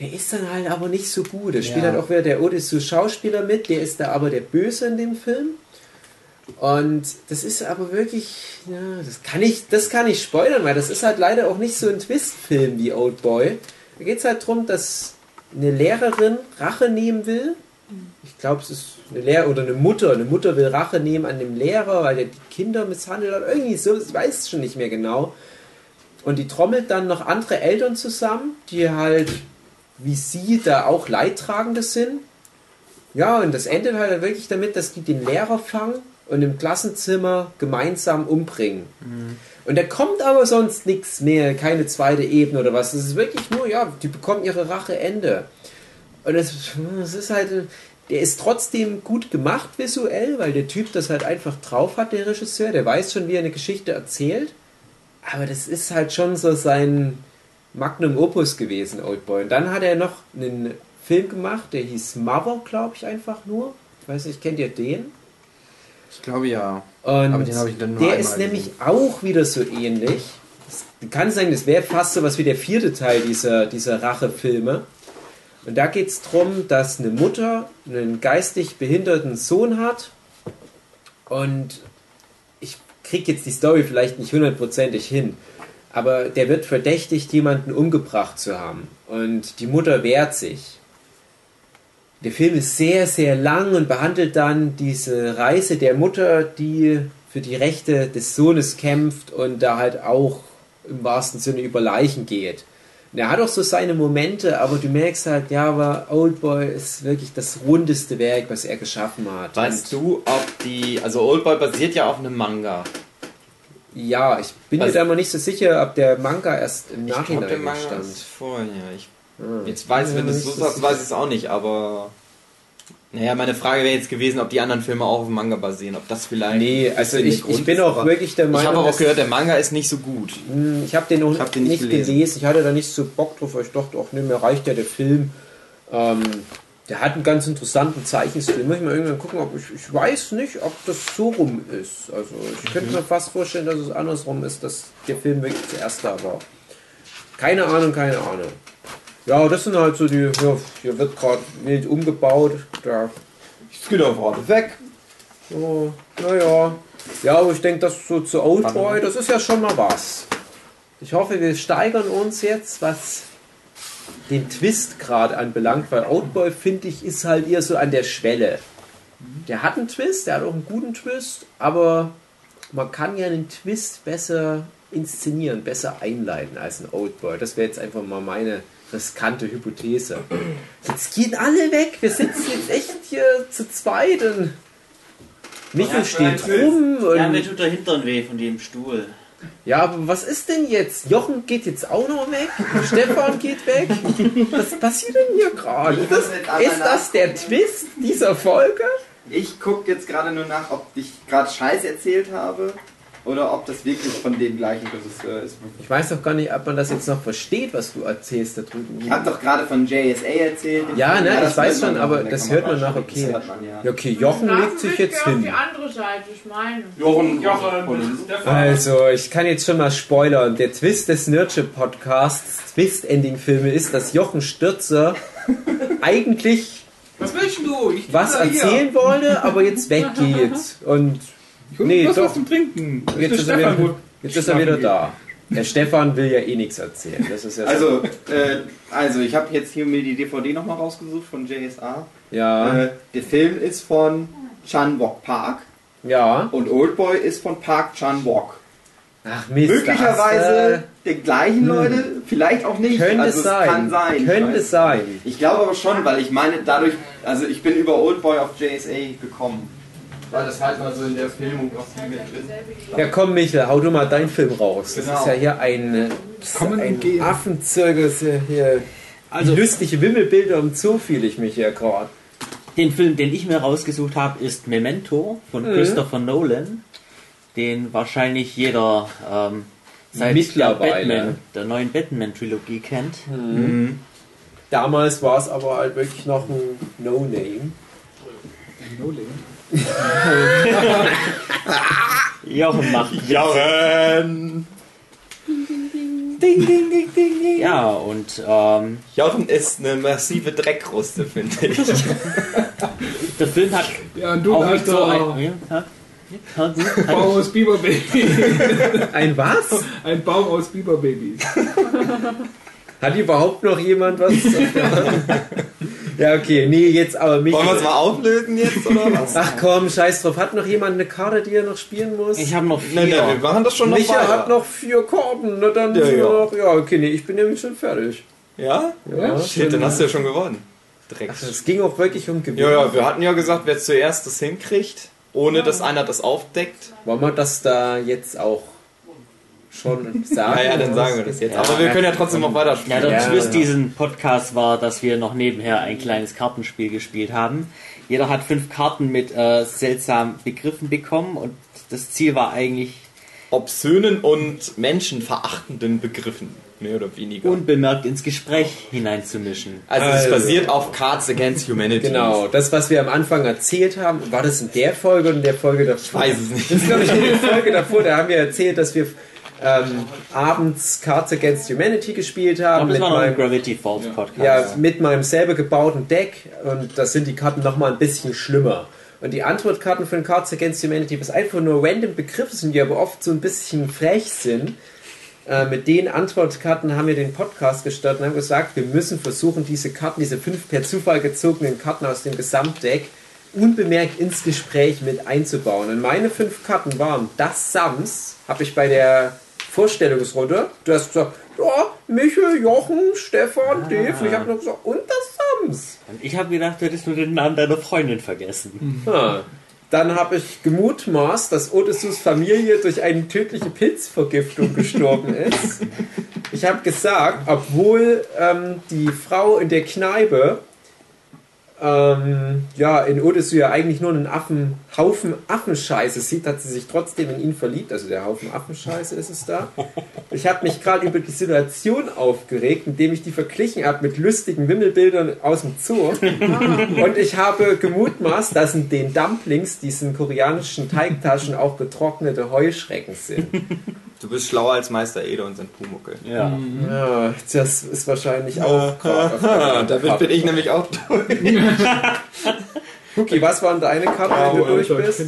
Der ist dann halt aber nicht so gut. Da spielt Ja. halt auch wieder der Odysseus Schauspieler mit, der ist da aber der Böse in dem Film. Und das ist aber wirklich, ja, das kann ich, das kann ich spoilern, weil das ist halt leider auch nicht so ein Twist-Film wie Old Boy. Da geht es halt darum, dass eine Lehrerin Rache nehmen will. Ich glaube, es ist eine Lehrer oder eine Mutter. Eine Mutter will Rache nehmen an dem Lehrer, weil der die Kinder misshandelt hat. Irgendwie so, ich weiß es schon nicht mehr genau. Und die trommelt dann noch andere Eltern zusammen, die halt, wie sie, da auch Leidtragende sind. Ja, und das endet halt wirklich damit, dass die den Lehrer fangen und im Klassenzimmer gemeinsam umbringen. Und da kommt aber sonst nichts mehr, keine zweite Ebene oder was. Es ist wirklich nur, ja, die bekommen ihre Rache Ende. Und es, es ist halt, der ist trotzdem gut gemacht visuell, weil der Typ das halt einfach drauf hat, der Regisseur. Der weiß schon, wie er eine Geschichte erzählt. Aber das ist halt schon so sein Magnum Opus gewesen, Oldboy. Und dann hat er noch einen Film gemacht, der hieß Mother, glaube ich, einfach nur. Ich weiß nicht, kennt ihr den? Ich glaube ja. Und Aber den habe ich dann nur der ist nämlich gesehen. auch wieder so ähnlich. Es kann sein, das wäre fast so was wie der vierte Teil dieser, dieser Rachefilme. Und da geht es darum, dass eine Mutter einen geistig behinderten Sohn hat. Und ich kriege jetzt die Story vielleicht nicht hundertprozentig hin. Aber der wird verdächtigt, jemanden umgebracht zu haben. Und die Mutter wehrt sich. Der Film ist sehr, sehr lang und behandelt dann diese Reise der Mutter, die für die Rechte des Sohnes kämpft und da halt auch im wahrsten Sinne über Leichen geht. Und er hat auch so seine Momente, aber du merkst halt, ja, aber Oldboy ist wirklich das rundeste Werk, was er geschaffen hat. Weißt Und du, ob die. Also Oldboy basiert ja auf einem Manga. Ja, ich bin Was- mir da mal nicht so sicher, ob der Manga erst im Ich glaube, der Nachhinein Manga entstand. ist vorher. Ich. Jetzt weiß ich, wenn du es so sagst, weiß ich es auch nicht, aber. Naja, meine Frage wäre jetzt gewesen, ob die anderen Filme auch auf dem Manga basieren. Ob das vielleicht. Nee, also ich, ich bin auch wirklich der Ich habe Meinung, auch gehört, der Manga ist nicht so gut. Hm, Ich habe den noch hab den nicht nicht gelesen. gelesen. Ich hatte da nicht so Bock drauf, weil ich dachte, auch nee, mir reicht ja der Film. Ähm, der hat einen ganz interessanten Zeichenstil. Muss ich mal irgendwann gucken, ob ich, ich weiß nicht, ob das so rum ist. Also ich könnte mir fast vorstellen, dass es andersrum ist, dass der Film wirklich zuerst da war. Keine Ahnung, keine Ahnung. Ja, das sind halt so die, ja, hier wird gerade wild umgebaut. Da auch gerade weg. Oh, naja. Ja, aber ich denke, das so zu Oldboy, das ist ja schon mal was. Ich hoffe, wir steigern uns jetzt, was den Twist gerade anbelangt, weil Oldboy, finde ich, ist halt eher so an der Schwelle. Der hat einen Twist, der hat auch einen guten Twist, aber man kann ja einen Twist besser inszenieren, besser einleiten als ein Oldboy. Das wäre jetzt einfach mal meine riskante Hypothese. Jetzt gehen alle weg, wir sitzen jetzt echt hier zu zweit und Michael Ja, steht rum Ja, mir tut der Hintern weh von dem Stuhl. ja, aber was ist denn jetzt? Jochen geht jetzt auch noch weg, Stefan geht weg. Was passiert denn hier gerade? Ist das der Twist dieser Folge? Ich gucke jetzt gerade nur nach, ob ich gerade Scheiß erzählt habe oder ob das wirklich von dem gleichen Regisseur ist. Ich weiß doch gar nicht, ob man das jetzt noch versteht, was du erzählst da drüben. Ich habe doch gerade von JSA erzählt. Ja, ne, ich das weiß schon, aber das hört man nach, okay. Das hört man, ja. Ja, okay, Jochen legt sich jetzt auf hin. die andere Seite, ich meine. Jochen, Jochen, Stefan. Also, ich kann jetzt schon mal spoilern. Der Twist des Nerdship Podcasts, Twist-Ending-Filme, ist, dass Jochen Stürzer *laughs* eigentlich Was willst du? Ich was erzählen wollte, aber jetzt *laughs* weggeht. Und Ich hol Nee, mir was, zum Trinken. Jetzt der ist er Stefan wieder, jetzt ist er wieder da. Der Stefan will ja eh nichts erzählen. Das ist ja Also, äh, also ich habe jetzt hier mir die DVD nochmal rausgesucht von JSA. ja, Äh, der Film ist von Chan Wok Park ja. und Oldboy ist von Park Chan Wok. Ach Mist. Möglicherweise die gleichen Leute, vielleicht auch nicht. könnte also es sein. kann sein. Ich Könnte es sein. Ich glaube aber schon, weil ich meine, dadurch, also ich bin über Oldboy auf JSA gekommen. Weil das halt mal so in der Filmografie mit drin Ja, komm, Michael, hau du mal deinen Film raus. Das Genau. ist ja hier ein, äh, Kommen ein. Affenzirkus. äh, Hier. Also lustige Wimmelbilder im Zoo fühle ich mich hier gerade. Den Film, den ich mir rausgesucht habe, ist Memento von Mhm. Christopher Nolan, den wahrscheinlich jeder ähm, seit Mittlerweile. der, Batman, der neuen Batman-Trilogie kennt. Damals war es aber halt wirklich noch ein No-Name. *laughs* Jochen macht Jochen! Ding, ding, ding, ding, ding. Ja, und ähm, Jochen ist eine massive Dreckkruste, finde ich. *laughs* der Film hat Ja, und du auch hast nicht so doch ein... Ja, ja, Baum aus Biberbaby. *laughs* Ein was? Ein Baum aus Biberbabys. Hat überhaupt noch jemand was? Ja, okay, nee, jetzt aber mich. Wollen wir es mal auflösen jetzt, oder was? *laughs* Ach komm, scheiß drauf. Hat noch jemand eine Karte, die er noch spielen muss? Ich habe noch Nein, vier. nein, wir machen das schon noch Micha weiter. hat noch vier Karten. Na dann Ja, sind wir ja. noch. Ja, okay, nee, ich bin nämlich schon fertig. Ja? Ja, Shit, dann hast du ja schon gewonnen. Dreck. Ach, es ging auch wirklich um Gewinn. Ja, ja, wir hatten ja gesagt, wer zuerst das hinkriegt, ohne dass einer das aufdeckt. Wollen wir das da jetzt auch schon *laughs* sagen? Ja, ja, dann sagen wir das jetzt. Ja, Aber wir ja. können ja trotzdem noch weiter Ja, spielen. der Ja, Twist ja. diesen Podcast war, dass wir noch nebenher ein kleines Kartenspiel gespielt haben. Jeder hat fünf Karten mit äh, seltsamen Begriffen bekommen und das Ziel war eigentlich Obszönen und menschenverachtenden Begriffen, mehr oder weniger. unbemerkt ins Gespräch hineinzumischen. also es Also. basiert auf Cards Against Humanity. Genau, das, was wir am Anfang erzählt haben, war das in der Folge und in der Folge davor? Ich weiß es nicht. Das ist, glaube ich, in der Folge davor, da haben wir erzählt, dass wir ähm, abends Cards Against Humanity gespielt haben. Das mit meinem, Gravity Falls Podcast. ja, mit meinem selber gebauten Deck und das sind die Karten nochmal ein bisschen schlimmer. Und die Antwortkarten von Cards Against Humanity, was einfach nur random Begriffe sind, die aber oft so ein bisschen frech sind. Äh, mit den Antwortkarten haben wir den Podcast gestartet und haben gesagt, wir müssen versuchen, diese Karten, diese fünf per Zufall gezogenen Karten aus dem Gesamtdeck unbemerkt ins Gespräch mit einzubauen. Und meine fünf Karten waren das Sams, habe ich bei der Vorstellungsrunde, du hast gesagt, ja, Michel, Jochen, Stefan, Dave, und ich habe noch gesagt, und das Sams. Und ich habe gedacht, du hättest nur den Namen deiner Freundin vergessen. Ha. Dann habe ich gemutmaßt, dass Odysseus Familie durch eine tödliche Pilzvergiftung gestorben *laughs* ist. Ich habe gesagt, obwohl ähm, die Frau in der Kneipe ähm, ja, in Odysseus ja eigentlich nur einen Affen, Haufen Affenscheiße sieht, hat sie sich trotzdem in ihn verliebt. Also der Haufen Affenscheiße ist es da. Ich habe mich gerade über die Situation aufgeregt, indem ich die verglichen habe mit lustigen Wimmelbildern aus dem Zoo. Und ich habe gemutmaßt, dass in den Dumplings, diesen koreanischen Teigtaschen, auch getrocknete Heuschrecken sind. Du bist schlauer als Meister Ede und sein Pumuckel. Ja. Ja, das ist wahrscheinlich auch *laughs* Ah, damit bin ich nämlich auch *laughs* durch. Cookie, was waren deine Karten, wenn du durch bist?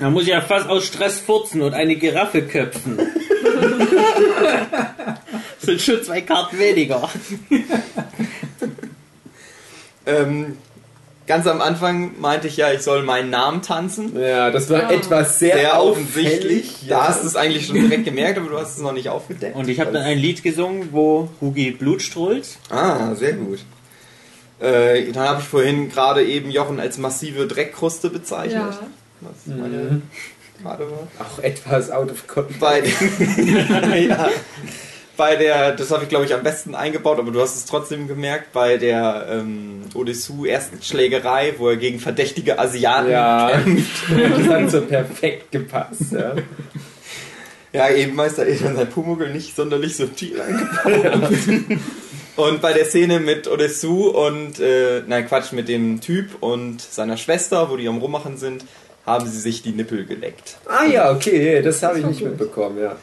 Da muss ich ja fast aus Stress furzen und eine Giraffe köpfen. *laughs* sind schon zwei Karten weniger. Ähm, ganz am Anfang meinte ich ja, ich soll meinen Namen tanzen. Ja, das war Ja. etwas sehr, Sehr offensichtlich. Ja. Da hast du es eigentlich schon direkt gemerkt, aber du hast es noch nicht aufgedeckt. Und ich habe dann ein Lied gesungen, wo Hugi Blut strahlt. Ah, sehr gut. Äh, dann habe ich vorhin gerade eben Jochen als massive Dreckkruste bezeichnet. Ja. Was meine gerade war. Auch etwas out of context. Bei, *laughs* *laughs* ja, bei der, das habe ich glaube ich am besten eingebaut, aber du hast es trotzdem gemerkt, bei der ähm, Odysseus ersten Schlägerei, wo er gegen verdächtige Asiaten Ja, kämpft. *laughs* das hat so perfekt gepasst. Ja. Ja, eben Meister Eden sein Pumuckl nicht sonderlich subtil eingebaut. *laughs* Und bei der Szene mit Odysseus und, äh, nein Quatsch, mit dem Typ und seiner Schwester, wo die am Rummachen sind, haben sie sich die Nippel geleckt. Ah ja, okay, das habe ich nicht mitbekommen, ja.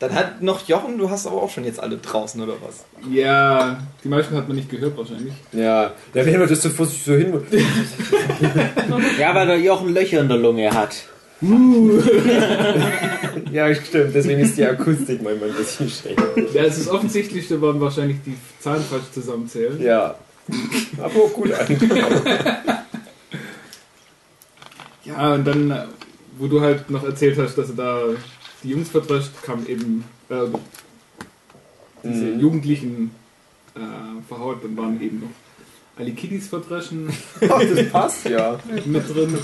Dann hat noch Jochen, du hast aber auch schon jetzt alle draußen, oder was? Ja, die meisten hat man nicht gehört wahrscheinlich. Ja, da werden wir das so vorsichtig so hin. Ja, weil der Jochen Löcher in der Lunge hat. *laughs* Ja, stimmt, deswegen ist die Akustik manchmal ein bisschen schlecht. Ja, es ist offensichtlich, da waren wahrscheinlich die Zahlen falsch zusammenzählen. Ja. Aber auch gut angekommen. Ja, und dann, wo du halt noch erzählt hast, dass er da die Jungs verdrescht, kam eben äh, diese Mhm. Jugendlichen äh, verhaut, dann waren eben noch alle Kiddies verdreschen das passt ja. mit drin.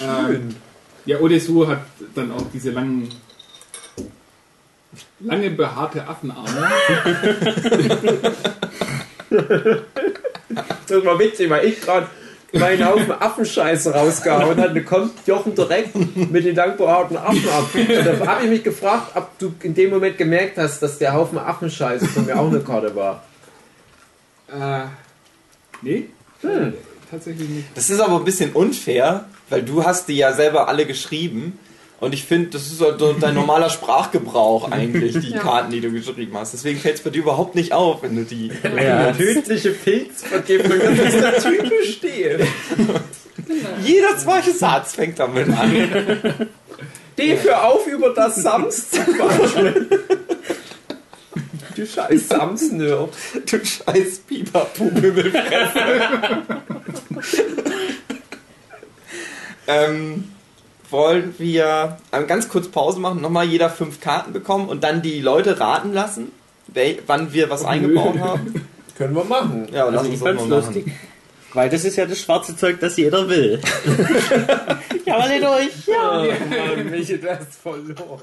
Ähm, Schön. ja, Odessu hat dann auch diese langen, lange behaarte Affenarme. *laughs* Das war witzig, weil ich gerade meinen Haufen Affenscheiße rausgehauen hat. Und dann kommt Jochen direkt mit den dankbarten Affen ab. Und da habe ich mich gefragt, ob du in dem Moment gemerkt hast, dass der Haufen Affenscheiße von mir auch eine Karte war. Äh, nee, Hm. tatsächlich nicht. Das ist aber ein bisschen unfair, weil du hast die ja selber alle geschrieben. Und ich finde, das ist halt so dein normaler Sprachgebrauch *laughs* eigentlich, die Ja. Karten, die du geschrieben hast. Deswegen fällt es bei dir überhaupt nicht auf, wenn du die... Ja. Tödliche Pilzvergiftung, das ist der typisch Stil. Jeder zweite Satz fängt damit an. *laughs* D für auf über das Sams zu quatschen. Du scheiß Sams-Nerd. Du scheiß Pipapu-Bimmelfresse. *laughs* ähm, wollen wir ähm, ganz kurz Pause machen, nochmal jeder fünf Karten bekommen und dann die Leute raten lassen, wann wir was eingebaut haben? *laughs* Können wir machen. Ja, lass Also uns ich das mal machen. lustig. Weil das ist ja das schwarze Zeug, das jeder will. *laughs* ja, alle durch. Ja. Oh Mann, Michi, du hast verloren.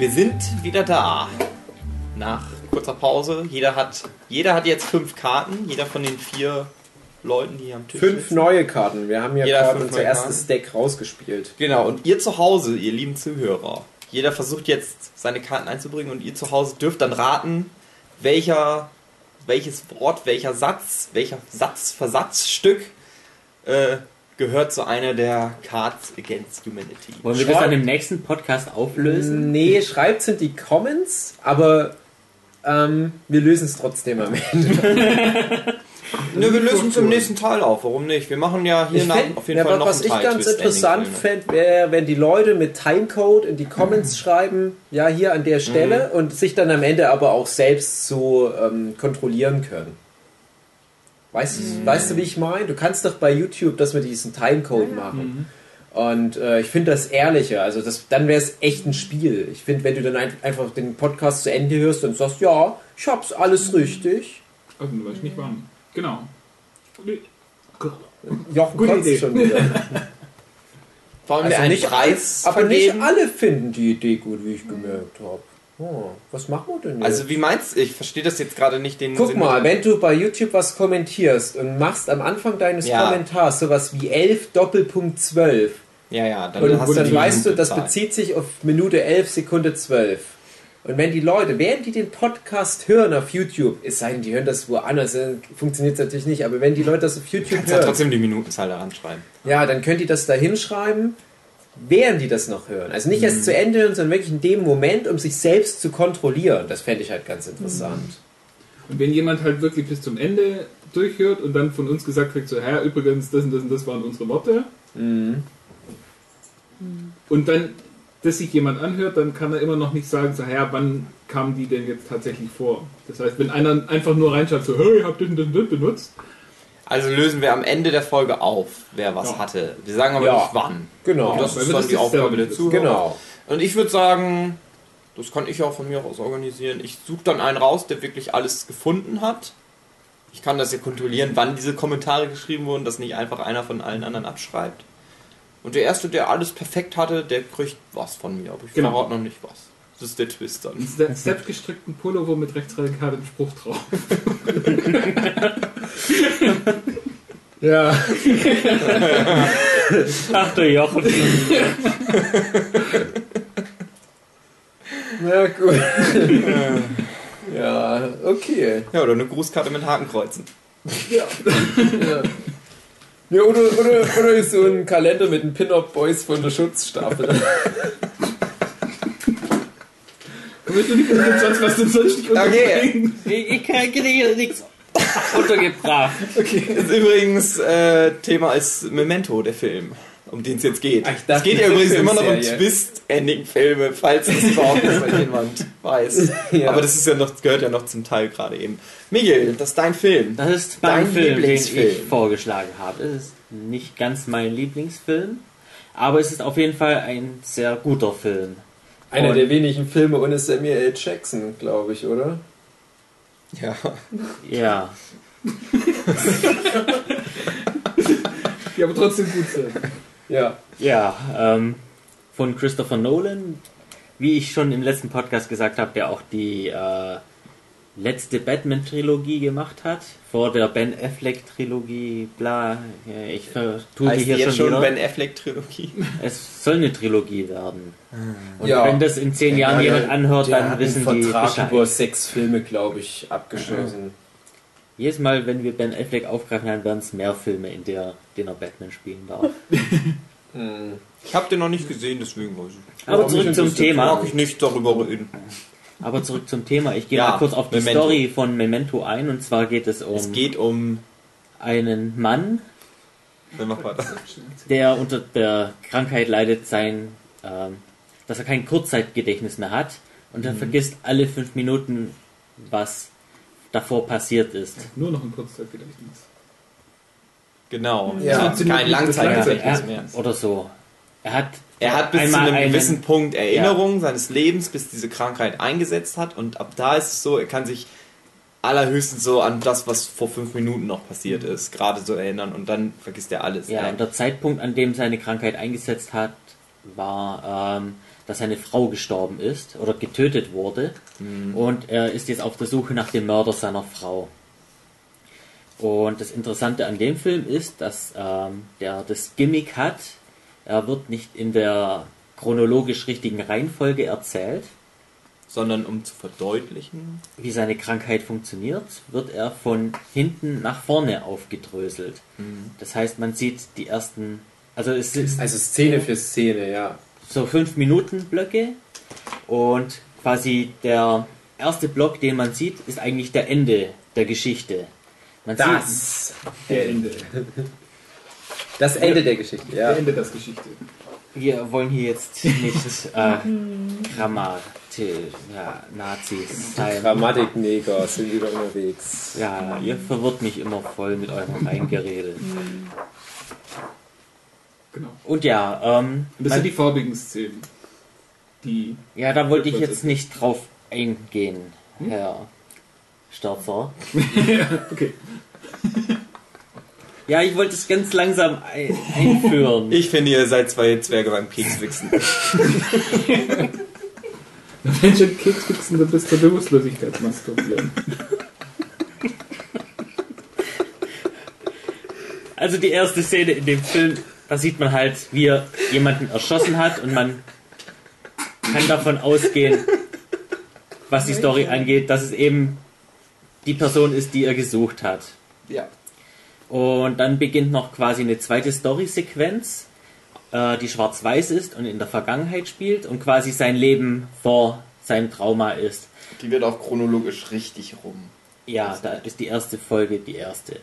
Wir sind wieder da. Nach kurzer Pause. Jeder hat, jeder hat jetzt fünf Karten. Jeder von den vier Leuten, die hier am Tisch Fünf sitzen. neue Karten. Wir haben ja Jeder gerade unser erstes. Deck rausgespielt. Genau, und ihr zu Hause, ihr lieben Zuhörer, jeder versucht jetzt seine Karten einzubringen und ihr zu Hause dürft dann raten, welcher, welches Wort, welcher Satz, welcher Satz, Versatzstück äh, gehört zu einer der Cards Against Humanity. Wollen wir das dann im nächsten Podcast auflösen? Nee, schreibt in die Comments, aber ähm, wir lösen es trotzdem am Ende. *laughs* Ne, wir lösen es im nächsten Teil auf. Warum nicht? Wir machen ja hier nach, fänd, auf jeden ja, Fall noch was einen ich Teil ganz Twist interessant Filme. fände, wäre, wenn die Leute mit Timecode in die Comments schreiben, ja, hier an der Stelle und sich dann am Ende aber auch selbst so ähm, kontrollieren können. Weißt, du weißt du, wie ich meine? Du kannst doch bei YouTube das mit diesem Timecode machen. Und äh, ich finde das ehrlicher. Also das, dann wäre es echt ein Spiel. Ich finde, wenn du dann ein, einfach den Podcast zu Ende hörst und sagst, ja, ich hab's alles richtig. Also, du weißt nicht wann. Genau. Jochen Gute Idee. schon wieder. *laughs* Vor allem Also nicht, Preis aber nicht alle finden die Idee gut, wie ich gemerkt habe. Oh, was machen wir denn jetzt? Also wie meinst du? Ich verstehe das jetzt gerade nicht den Guck Sinn. mal, wenn du bei YouTube was kommentierst und machst am Anfang deines Ja. Kommentars sowas wie 11 Doppelpunkt 12 Ja, ja, dann und hast du dann weißt du, das Minutenzahl. bezieht sich auf Minute 11 Sekunde 12. Und wenn die Leute, während die den Podcast hören auf YouTube, es sei denn, die hören das woanders, dann funktioniert es natürlich nicht, aber wenn die Leute das auf YouTube Kannst ja hören, trotzdem die Minutenzahl da ranschreiben. Ja, dann könnt ihr das da hinschreiben, während die das noch hören. Also nicht Mhm. erst zu Ende hören, sondern wirklich in dem Moment, um sich selbst zu kontrollieren. Das fände ich halt ganz interessant. Und wenn jemand halt wirklich bis zum Ende durchhört und dann von uns gesagt kriegt, so, Herr, übrigens, das und das und das waren unsere Worte. Mhm. Und dann, dass sich jemand anhört, dann kann er immer noch nicht sagen, so, Herr, wann kamen die denn jetzt tatsächlich vor? Das heißt, wenn einer einfach nur reinschreibt, so, hey, ich hab das und das benutzt, Also lösen wir am Ende der Folge auf, wer was Ja. hatte. Wir sagen aber Ja. nicht wann. Genau. Und das ist dann die Aufgabe der Zuhörer. Genau. Und ich würde sagen, das kann ich auch von mir aus organisieren. Ich suche dann einen raus, der wirklich alles gefunden hat. Ich kann das ja kontrollieren, wann diese Kommentare geschrieben wurden, dass nicht einfach einer von allen anderen abschreibt. Und der Erste, der alles perfekt hatte, der kriegt was von mir. Aber ich Genau. verrate noch nicht was. Das ist der Twist dann. se- selbstgestrickten Pullover mit rechtsradikalem Spruch drauf. *laughs* Ja. Ach du Jochen. Na gut. *laughs* ja, okay. Ja, oder eine Grußkarte mit Hakenkreuzen. Ja. Ja, oder, oder, oder so ein Kalender mit den Pin-Up-Boys von der Schutzstaffel. *laughs* Kommst du nicht sonst was denn sonst nicht unterbringen? Ich, ich kann hier nichts untergebracht. Okay. Das übrigens äh, Thema ist Memento, der Film, um den es jetzt geht. Ach, ich es geht ja übrigens immer noch um. Twist-Ending-Filme, falls das überhaupt jemand weiß. *laughs* Ja. Aber das ist ja noch, gehört ja noch zum Teil gerade eben. Miguel, das ist dein Film. Das ist mein Dein Film, den Lieblingsfilm. ich vorgeschlagen habe. Es ist nicht ganz mein Lieblingsfilm, aber es ist auf jeden Fall ein sehr guter Film. Einer Und- der wenigen Filme ohne Samuel L. Jackson, glaube ich, oder? Ja. Ja, *laughs* Die aber trotzdem gut sind. Ja. ja, ähm, von Christopher Nolan, wie ich schon im letzten Podcast gesagt habe, der auch die äh, letzte Batman-Trilogie gemacht hat, vor der Ben Affleck-Trilogie, bla, ich vertue hier jetzt schon schon wieder. Ben Affleck-Trilogie? *laughs* Es soll eine Trilogie werden. Und Ja. wenn das in zehn Jahren jemand anhört, der dann hat wissen einen die Vertrag Bescheid. über sechs Filme, glaube ich, abgeschlossen. Jedes Mal, wenn wir Ben Affleck aufgreifen, dann werden es mehr Filme, in der, denen er Batman spielen darf. *laughs* Hm. Ich habe den noch nicht gesehen, deswegen weiß ich. Aber zurück zum. Thema. Mag ich nicht darüber reden. Aber zurück zum Thema. Ich gehe Ja, mal kurz auf die Memento. Story von Memento ein. Und zwar geht es um Es geht um. einen Mann, der unter der Krankheit leidet, sein, ähm, dass er kein Kurzzeitgedächtnis mehr hat. Und Mhm. er vergisst alle fünf Minuten, was davor passiert ist. Nur noch ein Kurzzeitgedächtnis. Genau. Ja. Ja, kein Langzeitgedächtnis mehr. oder so. Er hat, Er hat bis zu einmal einem einen- gewissen Punkt Erinnerung seines Lebens, bis diese Krankheit eingesetzt hat. Und ab da ist es so, er kann sich allerhöchstens so an das, was vor fünf Minuten noch passiert ist, gerade so erinnern. Und dann vergisst er alles. Ja, Ja. und der Zeitpunkt, an dem seine Krankheit eingesetzt hat, war, ähm, dass seine Frau gestorben ist oder getötet wurde. Und er ist jetzt auf der Suche nach dem Mörder seiner Frau. Und das Interessante an dem Film ist, dass ähm, der das Gimmick hat, er wird nicht in der chronologisch richtigen Reihenfolge erzählt, sondern um zu verdeutlichen. Wie seine Krankheit funktioniert, wird er von hinten nach vorne aufgedröselt. Das heißt, man sieht die ersten, also es ist Also Szene für Szene, ja. so 5 Minuten Blöcke und quasi der erste Block, den man sieht, ist eigentlich der Ende der Geschichte. Man Das. Der Ende. Das Ende der Geschichte, ja. Der Ende das Geschichte. Wir wollen hier jetzt nicht äh, Grammati, ja, Nazis sein. Grammatikneger sind wieder unterwegs. Ja, ihr verwirrt mich immer voll mit eurem Reingerede. Genau. Und ja, ähm, Und das sind die farbigen Szenen. Die. ja, da wollte ich jetzt nicht drauf eingehen, Herr Störzer. *laughs* Okay. Ja, ich wollte es ganz langsam ein einführen. Ich finde, ihr seid zwei Zwerge beim Kekswichsen. *laughs* Wenn schon Kekswichsen, dann bist du Bewusstlosigkeit masturbieren. Also die erste Szene in dem Film, da sieht man halt, wie er jemanden erschossen hat und man kann davon ausgehen, was die Story angeht, dass es eben die Person ist, die er gesucht hat. Ja. Und dann beginnt noch quasi eine zweite Story-Sequenz, äh, die schwarz-weiß ist und in der Vergangenheit spielt und quasi sein Leben vor seinem Trauma ist. Die wird auch chronologisch richtig rum. Ja, da ist die erste Folge die erste.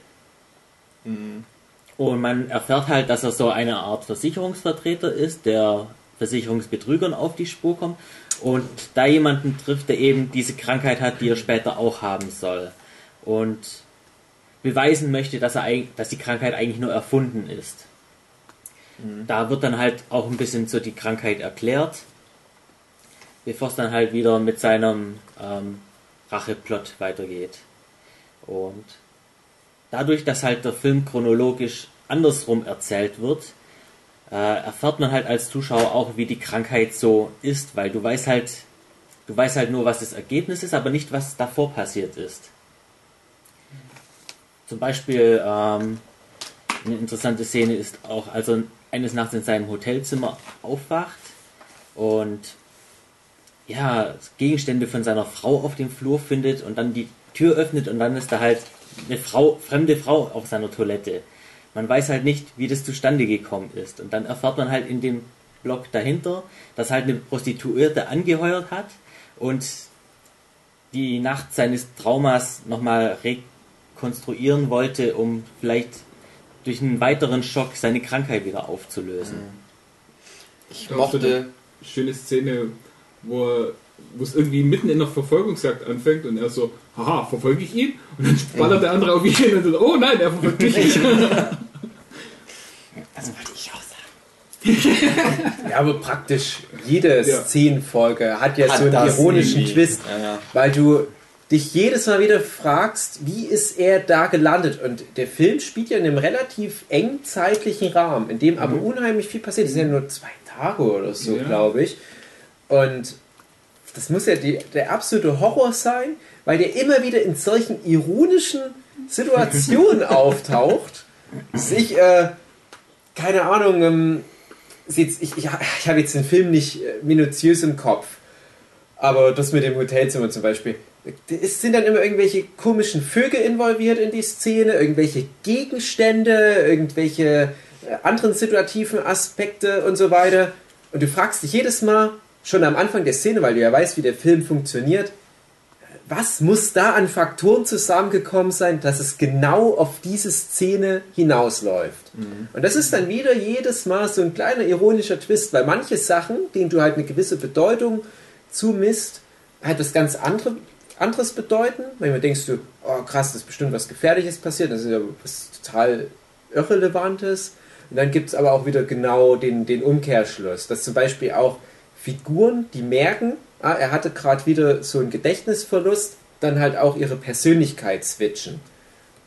Und man erfährt halt, dass er so eine Art Versicherungsvertreter ist, der Versicherungsbetrügern auf die Spur kommt und da jemanden trifft, der eben diese Krankheit hat, die er später auch haben soll. Und beweisen möchte, dass, er, dass die Krankheit eigentlich nur erfunden ist. Da wird dann halt auch ein bisschen so die Krankheit erklärt, bevor es dann halt wieder mit seinem ähm, Racheplot weitergeht. Und dadurch, dass halt der Film chronologisch andersrum erzählt wird, äh, erfährt man halt als Zuschauer auch, wie die Krankheit so ist, weil du weißt halt, du weißt halt nur, was das Ergebnis ist, aber nicht, was davor passiert ist. Zum Beispiel ähm, eine interessante Szene ist auch, als er eines Nachts in seinem Hotelzimmer aufwacht und ja, Gegenstände von seiner Frau auf dem Flur findet und dann die Tür öffnet und dann ist da halt eine Frau, fremde Frau auf seiner Toilette. Man weiß halt nicht, wie das zustande gekommen ist. Und dann erfährt man halt in dem Blog dahinter, dass halt eine Prostituierte angeheuert hat und die Nacht seines Traumas nochmal rekonstruieren wollte, um vielleicht durch einen weiteren Schock seine Krankheit wieder aufzulösen. Ich mochte. eine schöne Szene, wo, er, wo es irgendwie mitten in der Verfolgungsjagd anfängt und er so, haha, verfolge ich ihn? Und dann ballert der andere auf ihn und so, oh nein, er verfolgt mich. *laughs* Das wollte ich auch sagen. Ja, aber praktisch jede Ja. Szenenfolge hat ja Hat so einen ironischen irgendwie. Twist, Ja, ja. weil du dich jedes Mal wieder fragst, wie ist er da gelandet? Und der Film spielt ja in einem relativ eng zeitlichen Rahmen, in dem aber unheimlich viel passiert. Es sind ja nur zwei Tage oder so, Ja. glaube ich. Und das muss ja die, der absolute Horror sein, weil der immer wieder in solchen ironischen Situationen *laughs* auftaucht. Sich, äh, keine Ahnung, ähm, ich, ich, ich habe jetzt den Film nicht äh, minutiös im Kopf, aber das mit dem Hotelzimmer zum Beispiel. Es sind dann immer irgendwelche komischen Vögel involviert in die Szene, irgendwelche Gegenstände, irgendwelche äh, anderen situativen Aspekte und so weiter. Und du fragst dich jedes Mal, schon am Anfang der Szene, weil du ja weißt, wie der Film funktioniert, was muss da an Faktoren zusammengekommen sein, dass es genau auf diese Szene hinausläuft? Und das ist dann wieder jedes Mal so ein kleiner ironischer Twist, weil manche Sachen, denen du halt eine gewisse Bedeutung zumisst, halt was ganz andere, anderes bedeuten. Manchmal denkst du, oh krass, das ist bestimmt was Gefährliches passiert, das ist ja was total Irrelevantes. Und dann gibt es aber auch wieder genau den, den Umkehrschluss, dass zum Beispiel auch Figuren, die merken, ah, er hatte gerade wieder so einen Gedächtnisverlust, dann halt auch ihre Persönlichkeit switchen.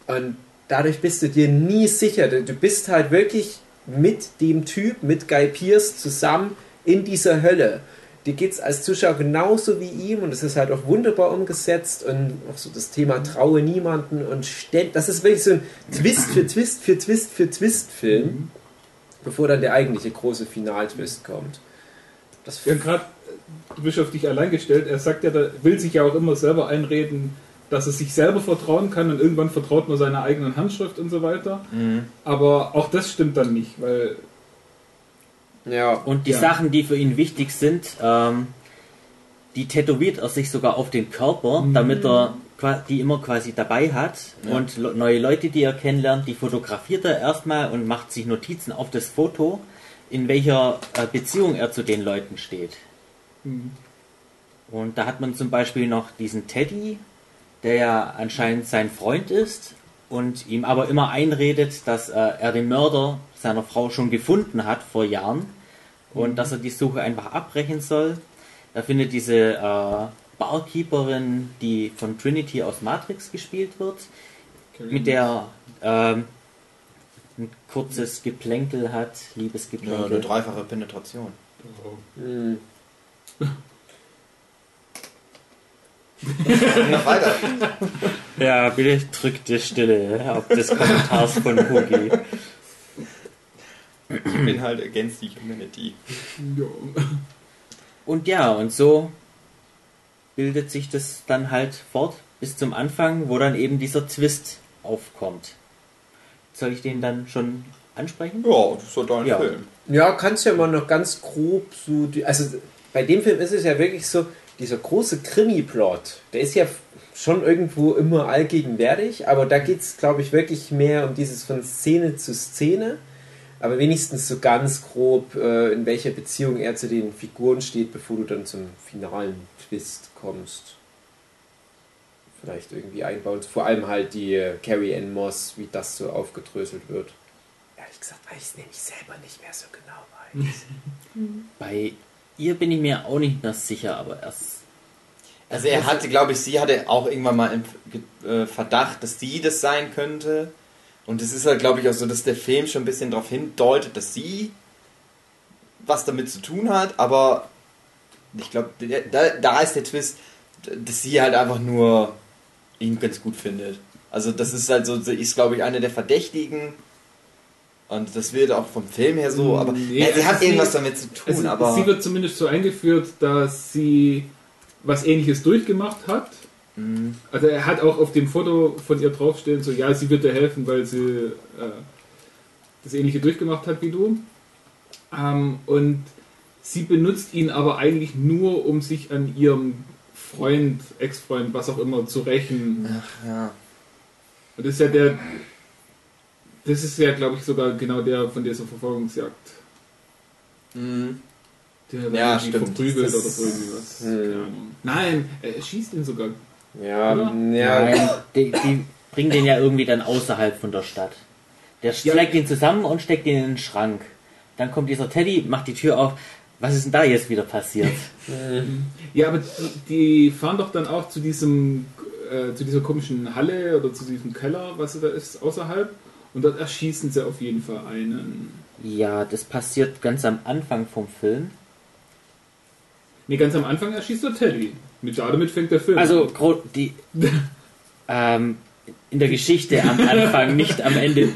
Und dadurch bist du dir nie sicher. Du bist halt wirklich mit dem Typ, mit Guy Pierce zusammen in dieser Hölle. Dir geht es als Zuschauer genauso wie ihm und es ist halt auch wunderbar umgesetzt und auch so das Thema Traue niemanden und ständ, das ist wirklich so ein Twist für Twist für Twist für Twist Film, bevor dann der eigentliche große Finaltwist kommt. Das Ja, gerade du bist auf dich allein gestellt. Er sagt ja, er will sich ja auch immer selber einreden, dass er sich selber vertrauen kann und irgendwann vertraut man seiner eigenen Handschrift und so weiter. Mhm. Aber auch das stimmt dann nicht, weil Ja. Und die Ja. Sachen, die für ihn wichtig sind, ähm, die tätowiert er sich sogar auf den Körper, damit er die immer quasi dabei hat. Ja. Und le- neue Leute, die er kennenlernt, die fotografiert er erstmal und macht sich Notizen auf das Foto, in welcher äh, Beziehung er zu den Leuten steht. hm, Und da hat man zum Beispiel noch diesen Teddy, der ja anscheinend sein Freund ist und ihm aber immer einredet, dass äh, er den Mörder seiner Frau schon gefunden hat vor Jahren und dass er die Suche einfach abbrechen soll. Da findet diese äh, Barkeeperin, die von Trinity aus Matrix gespielt wird, mit der ähm, ein kurzes Geplänkel hat, Ja, eine Liebesgeplänkel. dreifache Penetration. Hm. Noch weiter. *laughs* Ja, bitte drückt die Stille ab des Kommentars von Hugi. Inhalt against the humanity. ja. Und ja, und so bildet sich das dann halt fort bis zum Anfang, wo dann eben dieser Twist aufkommt. Soll ich den dann schon ansprechen? Ja, das ist so dein Ja. Film. Ja, kannst ja mal noch ganz grob so. Die, also bei dem Film ist es ja wirklich so, dieser große Krimi-Plot, der ist ja schon irgendwo immer allgegenwärtig, aber da geht es, glaube ich, wirklich mehr um dieses von Szene zu Szene. Aber wenigstens so ganz grob, äh, in welcher Beziehung er zu den Figuren steht, bevor du dann zum finalen Twist kommst. Vielleicht irgendwie einbauen. Vor allem halt die äh, Carrie Ann Moss, wie das so aufgedröselt wird. Ehrlich gesagt, weil ich es nämlich selber nicht mehr so genau weiß. *laughs* Bei ihr bin ich mir auch nicht mehr sicher, aber erst. Also er hatte, glaube ich, sie hatte auch irgendwann mal im äh, Verdacht, dass sie das sein könnte. Und es ist halt, glaube ich, auch so, dass der Film schon ein bisschen darauf hindeutet, dass sie was damit zu tun hat, aber ich glaube, da, da ist der Twist, dass sie halt einfach nur ihn ganz gut findet. Also das ist halt so, sie ist, glaube ich, eine der Verdächtigen. Und das wird auch vom Film her so, aber Nee, ja, sie also hat sie- irgendwas damit zu tun, Es, aber... sie wird zumindest so eingeführt, dass sie was ähnliches durchgemacht hat. Mhm. Also er hat auch auf dem Foto von ihr draufstehen, so ja, sie wird dir helfen, weil sie äh, das ähnliche durchgemacht hat wie du. Ähm, und sie benutzt ihn aber eigentlich nur, um sich an ihrem Freund, Ex-Freund, was auch immer, zu rächen. Ach, ja. Und das ist ja der. Das ist ja, glaube ich, sogar genau der von dieser Verfolgungsjagd. Mhm. Der Ja, stimmt. verprügelt oder so irgendwie was. Keine Ahnung. Nein, er schießt ihn sogar. Ja, ja. Nein, die, die bringen den ja irgendwie dann außerhalb von der Stadt. Der Ja. schlägt ihn zusammen und steckt ihn in den Schrank. Dann kommt dieser Teddy, macht die Tür auf. Was ist denn da jetzt wieder passiert? *laughs* Ja, aber die, die fahren doch dann auch zu diesem, äh, zu dieser komischen Halle oder zu diesem Keller, was da ist, außerhalb. Und dort erschießen sie auf jeden Fall einen. Ja, das passiert ganz am Anfang vom Film. Ne, ganz am Anfang erschießt der Teddy. Mit ja, damit fängt der Film Also die *laughs* ähm, in der Geschichte am Anfang, nicht am Ende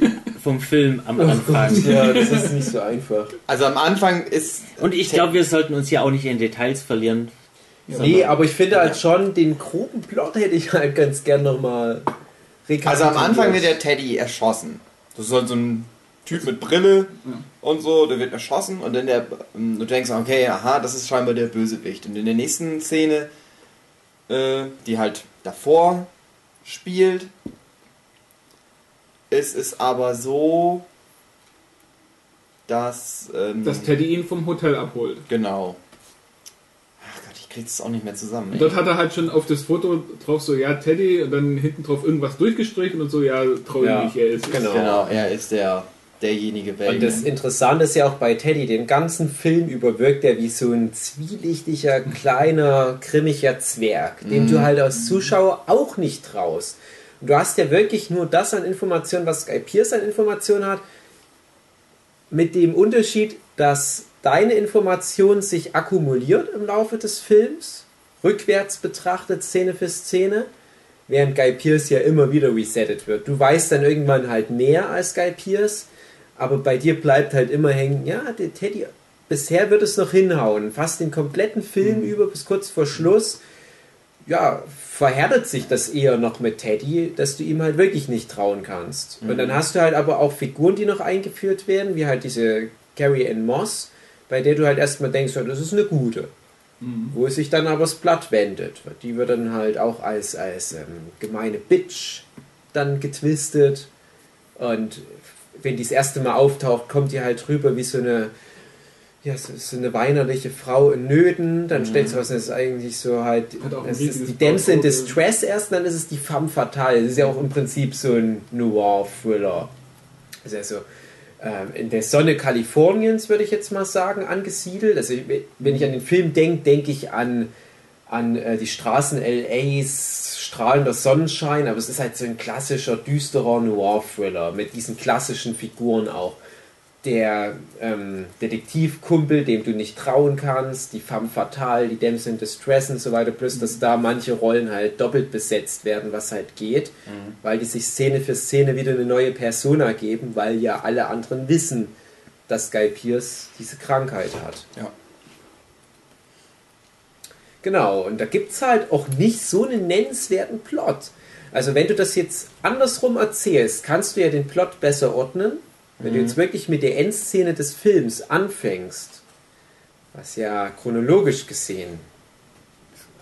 vom Film am Anfang. ja, das ist nicht so einfach. Also am Anfang ist. Und ich glaube, wir sollten uns hier auch nicht in Details verlieren. Nee, aber ich finde halt schon, den groben Plot hätte ich halt ganz gern nochmal Also am Anfang wird der Teddy erschossen. Das ist halt so ein Typ mit Brille und so, der wird erschossen und dann der. ähm, Du denkst, okay, aha, das ist scheinbar der Bösewicht. Und in der nächsten Szene, äh, die halt davor spielt, ist es aber so, dass. Ähm, Dass Teddy ihn vom Hotel abholt. Genau. Ach Gott, ich krieg's auch nicht mehr zusammen. Und ey. dort hat er halt schon auf das Foto drauf so, ja, Teddy, und dann hinten drauf irgendwas durchgestrichen und so, ja, trau Ja, ich nicht, er ist genau. Genau, er ist der derjenige, wer Und das Interessante ist ja auch bei Teddy, den ganzen Film über wirkt er wie so ein zwielichtiger, kleiner, grimmiger Zwerg, den du halt als Zuschauer auch nicht traust. Und du hast ja wirklich nur das an Informationen, was Guy Pierce an Informationen hat, mit dem Unterschied, dass deine Information sich akkumuliert im Laufe des Films, rückwärts betrachtet, Szene für Szene, während Guy Pierce ja immer wieder resettet wird. Du weißt dann irgendwann halt mehr als Guy Pierce, aber bei dir bleibt halt immer hängen, ja, der Teddy bisher wird es noch hinhauen. Fast den kompletten Film über bis kurz vor Schluss, ja, verhärtet sich das eher noch mit Teddy, dass du ihm halt wirklich nicht trauen kannst. Und dann hast du halt aber auch Figuren, die noch eingeführt werden, wie halt diese Carrie Ann Moss, bei der du halt erstmal denkst, ja, das ist eine gute. Wo es sich dann aber das Blatt wendet. Die wird dann halt auch als, als ähm, gemeine Bitch dann getwistet. Und wenn die das erste Mal auftaucht, kommt die halt rüber wie so eine, ja, so, so eine weinerliche Frau in Nöten. Dann stellt sich raus, das ist eigentlich so halt, das ist die Damsel in. Distress erst, und dann ist es die femme fatale. Das ist ja auch im Prinzip so ein Noir-Thriller. Also ähm, in der Sonne Kaliforniens, würde ich jetzt mal sagen, angesiedelt. Also wenn ich an den Film denke, denke ich an, an äh, die Straßen LAs, strahlender Sonnenschein, aber es ist halt so ein klassischer, düsterer Noir-Thriller mit diesen klassischen Figuren auch. Der ähm, Detektivkumpel, dem du nicht trauen kannst, die femme fatale, die Damsel in Distress und so weiter, plus dass da manche Rollen halt doppelt besetzt werden, was halt geht, weil die sich Szene für Szene wieder eine neue Persona geben, weil ja alle anderen wissen, dass Guy Pierce diese Krankheit hat. Ja. Genau, und da gibt es halt auch nicht so einen nennenswerten Plot. Also wenn du das jetzt andersrum erzählst, kannst du ja den Plot besser ordnen. Wenn du jetzt wirklich mit der Endszene des Films anfängst, was ja chronologisch gesehen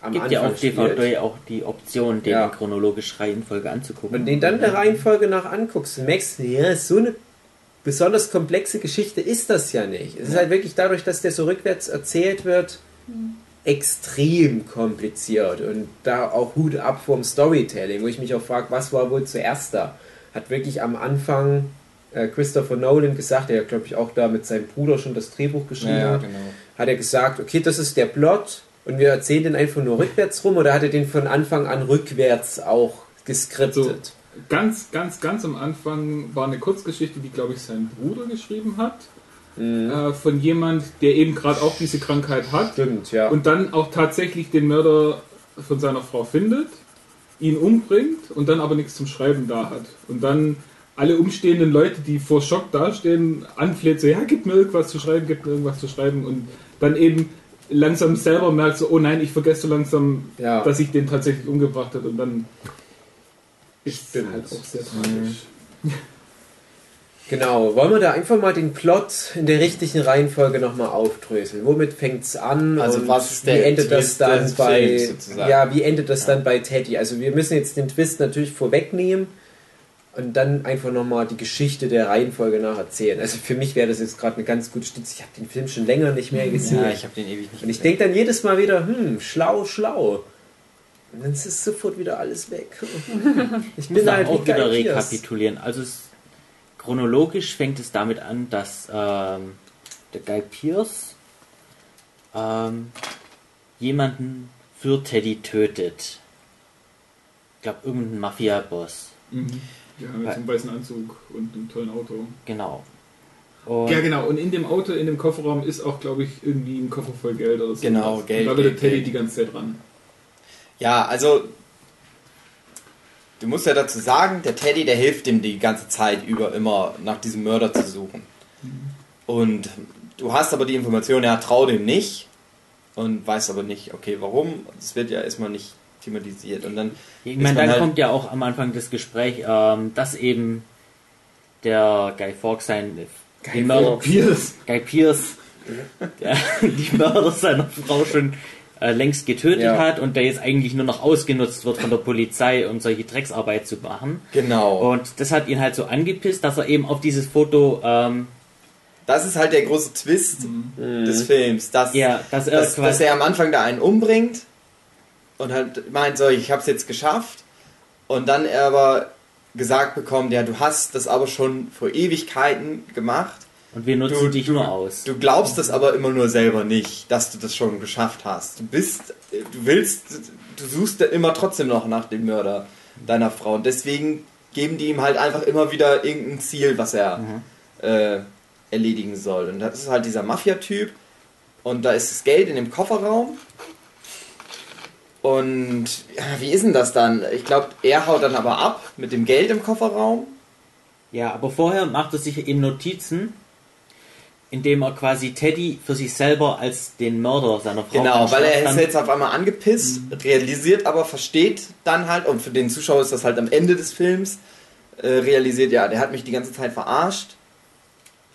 am Gibt ja Anfang auf DVD spielt, auch die Option, den Ja. in chronologischer Reihenfolge anzugucken. und den dann der Reihenfolge nach anguckst, dann merkst du, ja, so eine besonders komplexe Geschichte ist das ja nicht. Es ist halt wirklich dadurch, dass der so rückwärts erzählt wird, extrem kompliziert und da auch Hut ab vom Storytelling, wo ich mich auch frage, was war wohl zuerst da? Hat wirklich am Anfang äh, Christopher Nolan gesagt, der glaube ich auch da mit seinem Bruder schon das Drehbuch geschrieben Ja, hat, genau. hat er gesagt, okay, das ist der Plot und wir erzählen den einfach nur rückwärts rum oder hat er den von Anfang an rückwärts auch geskriptet? Ganz, ganz, ganz am Anfang war eine Kurzgeschichte, die, glaube ich, sein Bruder geschrieben hat. Äh, von jemand, der eben gerade auch diese Krankheit hat. Stimmt, ja. Und dann auch tatsächlich den Mörder von seiner Frau findet, ihn umbringt und dann aber nichts zum Schreiben da hat. Und dann alle umstehenden Leute, die vor Schock dastehen, anfleht, so, ja, gib mir irgendwas zu schreiben, gib mir irgendwas zu schreiben. Und dann eben langsam selber merkt, so, oh nein, ich vergesse so langsam, Ja. dass ich den tatsächlich umgebracht habe. Und dann ist Stimmt. halt auch sehr tragisch. Genau, wollen wir da einfach mal den Plot in der richtigen Reihenfolge nochmal aufdröseln? Womit fängt's an? Also und was ist wie endet das Twist dann des bei sozusagen? Ja, wie endet das dann bei Teddy? Also wir müssen jetzt den Twist natürlich vorwegnehmen und dann einfach nochmal die Geschichte der Reihenfolge nach erzählen. Also für mich wäre das jetzt gerade eine ganz gute Stütze. Ich habe den Film schon länger nicht mehr gesehen. ja, ich habe den ewig nicht und ich denke dann jedes Mal wieder, hm, schlau, schlau. Und dann ist sofort wieder alles weg. *laughs* Ich bin da halt auch wie wieder rekapitulieren. Also es, chronologisch fängt es damit an, dass ähm, der Guy Pierce ähm, jemanden für Teddy tötet. Ich glaube, irgendeinen Mafia-Boss. Mhm. Ja, mit so einem weißen Anzug und einem tollen Auto. Genau. Und Ja, genau. Und in dem Auto, in dem Kofferraum ist auch, glaube ich, irgendwie ein Koffer voll Geld oder so. Genau, Geld, Und da wird Teddy Geld. die ganze Zeit dran. Ja, also du musst ja dazu sagen, der Teddy, der hilft ihm die ganze Zeit über immer nach diesem Mörder zu suchen. Und du hast aber die Information, er traut ihm nicht und weiß aber nicht, okay, warum. Das wird ja erstmal nicht thematisiert. Und dann ich meine, dann halt- kommt ja auch am Anfang das Gespräch, ähm, dass eben der Guy Fawkes sein den Mörder, Pierce. Guy Pierce der, *laughs* die Mörder seiner Frau schon äh, längst getötet Ja. hat und der jetzt eigentlich nur noch ausgenutzt wird von der Polizei, um solche Drecksarbeit zu machen. genau. Und das hat ihn halt so angepisst, dass er eben auf dieses Foto, ähm, Das ist halt der große Twist des Films, dass, ja, dass er dass, dass er am Anfang da einen umbringt und halt meint, so, ich hab's jetzt geschafft. Und dann er aber gesagt bekommt, ja, du hast das aber schon vor Ewigkeiten gemacht. Und wir nutzen du- dich nur aus. Du glaubst das aber immer nur selber nicht, dass du das schon geschafft hast. Du bist, du willst, du suchst immer trotzdem noch nach dem Mörder deiner Frau. Und deswegen geben die ihm halt einfach immer wieder irgendein Ziel, was er äh, erledigen soll. Und das ist halt dieser Mafia-Typ. Und da ist das Geld in dem Kofferraum. Und ja, wie ist denn das dann? Ich glaube, er haut dann aber ab mit dem Geld im Kofferraum. Ja, aber vorher macht er sich eben Notizen, indem er quasi Teddy für sich selber als den Mörder seiner Frau Genau, weil er ist jetzt auf einmal angepisst, realisiert aber, versteht dann halt, und für den Zuschauer ist das halt am Ende des Films, äh, realisiert, ja, der hat mich die ganze Zeit verarscht,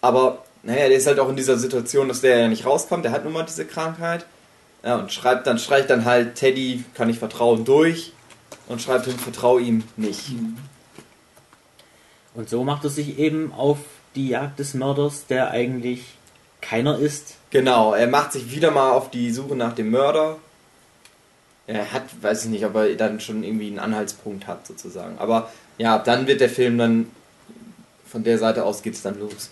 aber naja, der ist halt auch in dieser Situation, dass der ja nicht rauskommt, der hat nun mal diese Krankheit, ja, und schreibt dann, streicht dann halt Teddy, kann ich vertrauen, durch und schreibt hin, vertraue ihm nicht. Und so macht er sich eben auf die Jagd des Mörders, der eigentlich keiner ist. Genau, er macht sich wieder mal auf die Suche nach dem Mörder. Er hat, weiß ich nicht, ob er dann schon irgendwie einen Anhaltspunkt hat, sozusagen. Aber ja, dann wird der Film dann, von der Seite aus geht's dann los.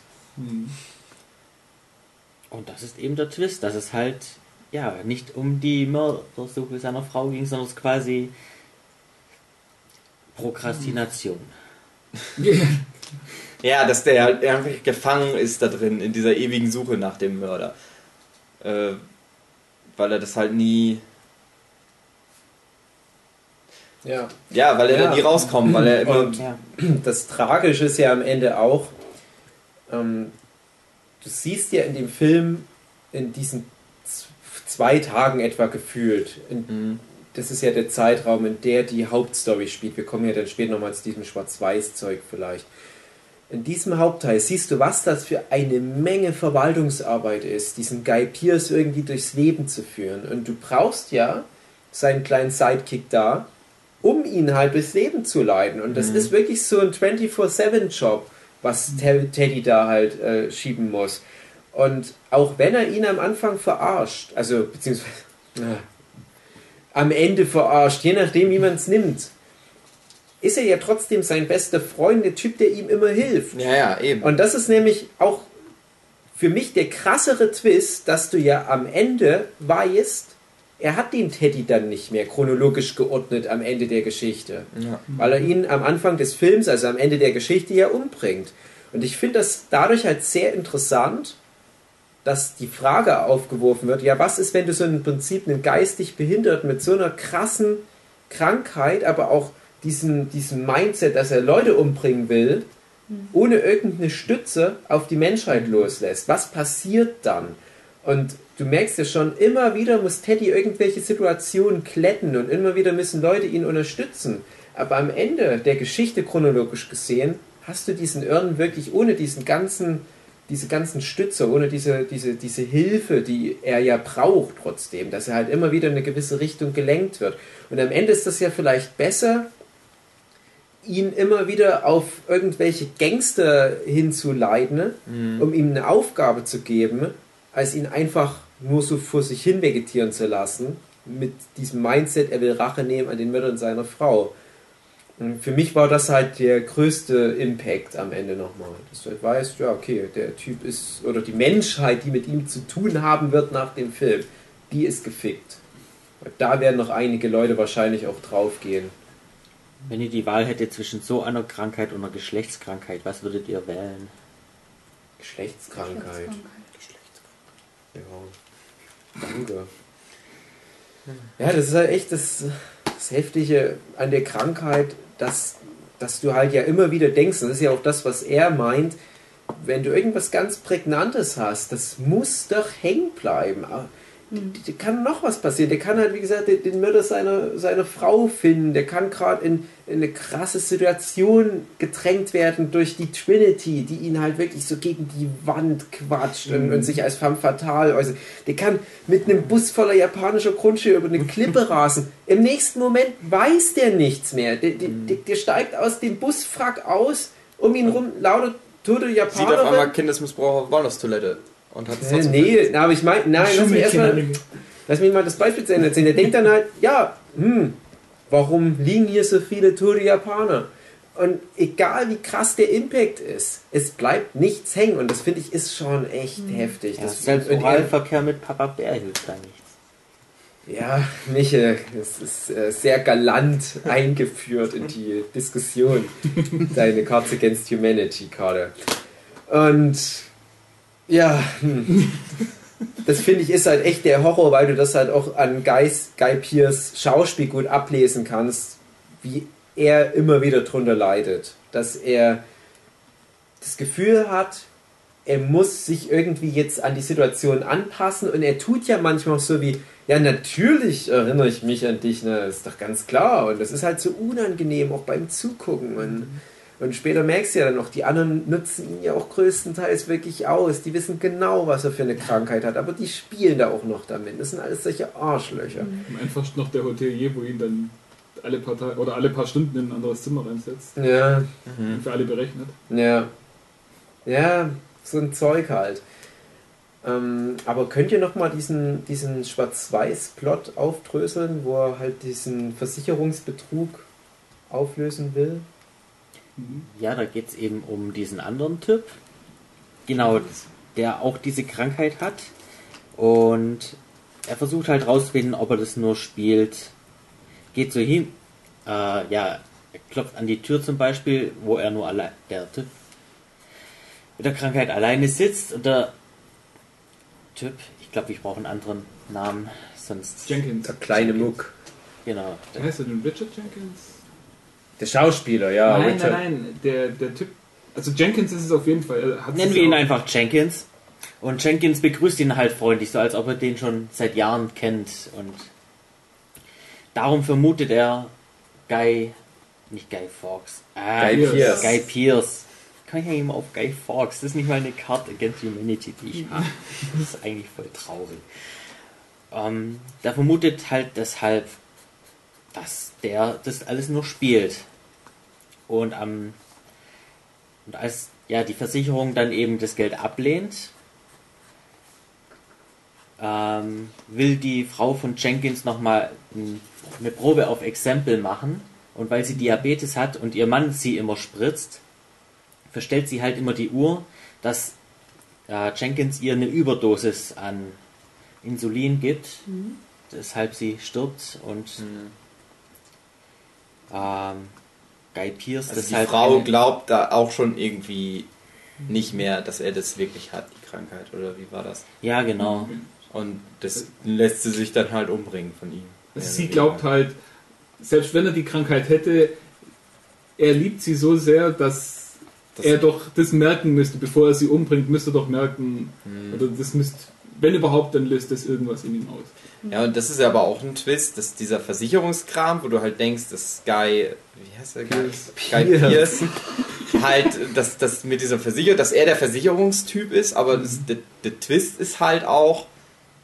Und das ist eben der Twist, dass es halt ja nicht um die Mördersuche seiner Frau ging, sondern es quasi Prokrastination. Ja, dass der halt einfach gefangen ist da drin, in dieser ewigen Suche nach dem Mörder. Äh, weil er das halt nie, Ja. ja, weil er Ja. da nie rauskommt, weil er immer, Und das Tragische ist ja am Ende auch, ähm, du siehst ja in dem Film in diesen zwei Tagen etwa gefühlt, in, Mhm. das ist ja der Zeitraum, in der die Hauptstory spielt. Wir kommen ja dann später nochmal zu diesem Schwarz-Weiß-Zeug vielleicht. In diesem Hauptteil siehst du, was das für eine Menge Verwaltungsarbeit ist, diesen Guy Pierce irgendwie durchs Leben zu führen. Und du brauchst ja seinen kleinen Sidekick da, um ihn halt durchs Leben zu leiten. Und das ist wirklich so ein 24-7-Job, was Te- Teddy da halt äh, schieben muss. Und auch wenn er ihn am Anfang verarscht, also beziehungsweise *laughs* äh, am Ende verarscht, je nachdem, wie man es nimmt, ist er ja trotzdem sein bester Freund, der Typ, der ihm immer hilft. ja, ja, eben. Und das ist nämlich auch für mich der krassere Twist, dass du ja am Ende weißt, er hat den Teddy dann nicht mehr chronologisch geordnet am Ende der Geschichte. Ja. Weil er ihn am Anfang des Films, also am Ende der Geschichte, ja umbringt. Und ich finde das dadurch halt sehr interessant, dass die Frage aufgeworfen wird, ja, was ist, wenn du so im Prinzip einen geistig Behinderten mit so einer krassen Krankheit, aber auch diesen, diesen Mindset, dass er Leute umbringen will, ohne irgendeine Stütze auf die Menschheit loslässt. Was passiert dann? Und du merkst ja schon, immer wieder muss Teddy irgendwelche Situationen kletten und immer wieder müssen Leute ihn unterstützen. Aber am Ende der Geschichte chronologisch gesehen, hast du diesen Irren wirklich ohne diesen ganzen, diese ganzen Stütze, ohne diese, diese, diese Hilfe, die er ja braucht trotzdem, dass er halt immer wieder in eine gewisse Richtung gelenkt wird. Und am Ende ist das ja vielleicht besser, ihn immer wieder auf irgendwelche Gangster hinzuleiten, um ihm eine Aufgabe zu geben, als ihn einfach nur so vor sich hin vegetieren zu lassen, mit diesem Mindset, er will Rache nehmen an den Mördern seiner Frau. Und für mich war das halt der größte Impact am Ende nochmal. Dass du halt weißt, ja, okay, der Typ ist, oder die Menschheit, die mit ihm zu tun haben wird nach dem Film, die ist gefickt. Da werden noch einige Leute wahrscheinlich auch draufgehen. Wenn ihr die Wahl hättet zwischen so einer Krankheit und einer Geschlechtskrankheit, was würdet ihr wählen? Geschlechtskrankheit. Ja. Danke. Ja, das ist halt echt das, das Heftige an der Krankheit, dass, dass du halt ja immer wieder denkst, und das ist ja auch das, was er meint, wenn du irgendwas ganz Prägnantes hast, das muss doch hängen bleiben. Aber Da kann noch was passieren. Der kann halt, wie gesagt, den, den Mörder seiner, seiner Frau finden. Der kann gerade in, in eine krasse Situation gedrängt werden durch die Trinity, die ihn halt wirklich so gegen die Wand quatscht und, und sich als femme fatale äußert. Der kann mit einem Bus voller japanischer Grundschule über eine *laughs* Klippe rasen. Im nächsten Moment weiß der nichts mehr. Der, der, der, der steigt aus dem Busfrack aus, um ihn rum lauter tote Sieht auf Japaner. einmal Kindesmissbrauch auf Walnuss-Toilette. Und hat es Äh, nee, na, aber ich meine, nein, lass mich, erst mal, lass mich mal das Beispiel zu Ende erzählen. Der denkt dann halt, ja, hm, warum liegen hier so viele tote Japaner? Und egal wie krass der Impact ist, es bleibt nichts hängen. Und das finde ich ist schon echt heftig. Ja, Das, selbst er- Oralverkehr mit Papa Bär hilft da nichts. ja, Michael, es ist äh, sehr galant eingeführt in die Diskussion. *laughs* Deine Cards Against Humanity Karte. Und ja, hm. das finde ich ist halt echt der Horror, weil du das halt auch an Guys, Guy Pearce Schauspiel gut ablesen kannst, wie er immer wieder drunter leidet. Dass er das Gefühl hat, er muss sich irgendwie jetzt an die Situation anpassen und er tut ja manchmal auch so wie, ja natürlich erinnere ich mich an dich, ne, ist doch ganz klar und das ist halt so unangenehm, auch beim Zugucken und, und später merkst du ja dann noch, die anderen nutzen ihn ja auch größtenteils wirklich aus, die wissen genau, was er für eine Krankheit hat, aber die spielen da auch noch damit, das sind alles solche Arschlöcher. Am einfachsten noch der Hotelier, wo ihn dann alle paar Tage oder alle paar Stunden in ein anderes Zimmer reinsetzt. Ja, Und für alle berechnet. Ja. Ja, so ein Zeug halt. Ähm, aber könnt ihr nochmal diesen, diesen Schwarz-Weiß-Plot aufdröseln, wo er halt diesen Versicherungsbetrug auflösen will? Ja, da geht es eben um diesen anderen Typ. Genau, der auch diese Krankheit hat. Und er versucht halt rauszufinden, ob er das nur spielt. Geht so hin, äh, ja, er klopft an die Tür zum Beispiel, wo er nur allein, der Typ mit der Krankheit alleine sitzt und der Typ, ich glaube, ich brauche einen anderen Namen, sonst. Jenkins. Der kleine Jenkins. Muck. Genau. Wie heißt er denn? Richard Jenkins? Der Schauspieler, ja. nein, Richard. nein, nein. Der, der Typ. Also Jenkins ist es auf jeden Fall. Hat Nennen wir ihn auch- einfach Jenkins. Und Jenkins begrüßt ihn halt freundlich, so als ob er den schon seit Jahren kennt. Und darum vermutet er Guy, nicht Guy Fawkes, ah, Guy Pearce. Guy Pierce. Kann ich ja immer auf Guy Fawkes. Das ist nicht mal eine Card Against Humanity, die ich habe. Das ist eigentlich voll traurig. Ähm, der vermutet halt deshalb, dass der das alles nur spielt. Und am und als ja die Versicherung dann eben das Geld ablehnt, ähm, will die Frau von Jenkins nochmal eine Probe auf Exempel machen. Und weil sie Diabetes hat und ihr Mann sie immer spritzt, verstellt sie halt immer die Uhr, dass äh, Jenkins ihr eine Überdosis an Insulin gibt, weshalb sie stirbt und ähm, Guy Pierce Also die deshalb Frau glaubt da auch schon irgendwie nicht mehr, dass er das wirklich hat, die Krankheit, oder wie war das? Ja, genau. Und das lässt sie sich dann halt umbringen von ihm. Also sie glaubt halt, selbst wenn er die Krankheit hätte, er liebt sie so sehr, dass Das- er doch das merken müsste, bevor er sie umbringt, müsste er doch merken, Hm. oder das müsste, wenn überhaupt, dann löst das irgendwas in ihm aus. Ja, und das ist ja aber auch ein Twist, dass dieser Versicherungskram, wo du halt denkst, dass Guy, wie heißt der Guy? Guy Pierce. Pierce, halt, dass, dass mit dieser Versicherung, dass er der Versicherungstyp ist, aber das, der, der Twist ist halt auch,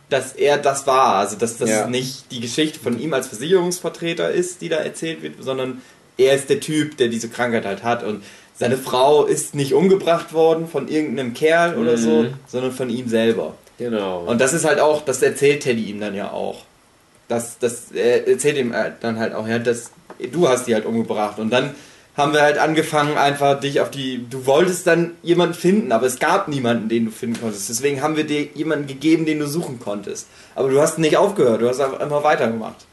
dass er das war, also dass das Ja. nicht die Geschichte von ihm als Versicherungsvertreter ist, die da erzählt wird, sondern er ist der Typ, der diese Krankheit halt hat und seine Frau ist nicht umgebracht worden von irgendeinem Kerl oder so, Mhm. sondern von ihm selber. Genau. Und das ist halt auch, das erzählt Teddy ihm dann ja auch. Das, das er erzählt ihm äh, dann halt auch, ja, das, du hast die halt umgebracht. Und dann haben wir halt angefangen, einfach dich auf die. Du wolltest dann jemanden finden, aber es gab niemanden, den du finden konntest. Deswegen haben wir dir jemanden gegeben, den du suchen konntest. Aber du hast nicht aufgehört, du hast einfach immer weitergemacht.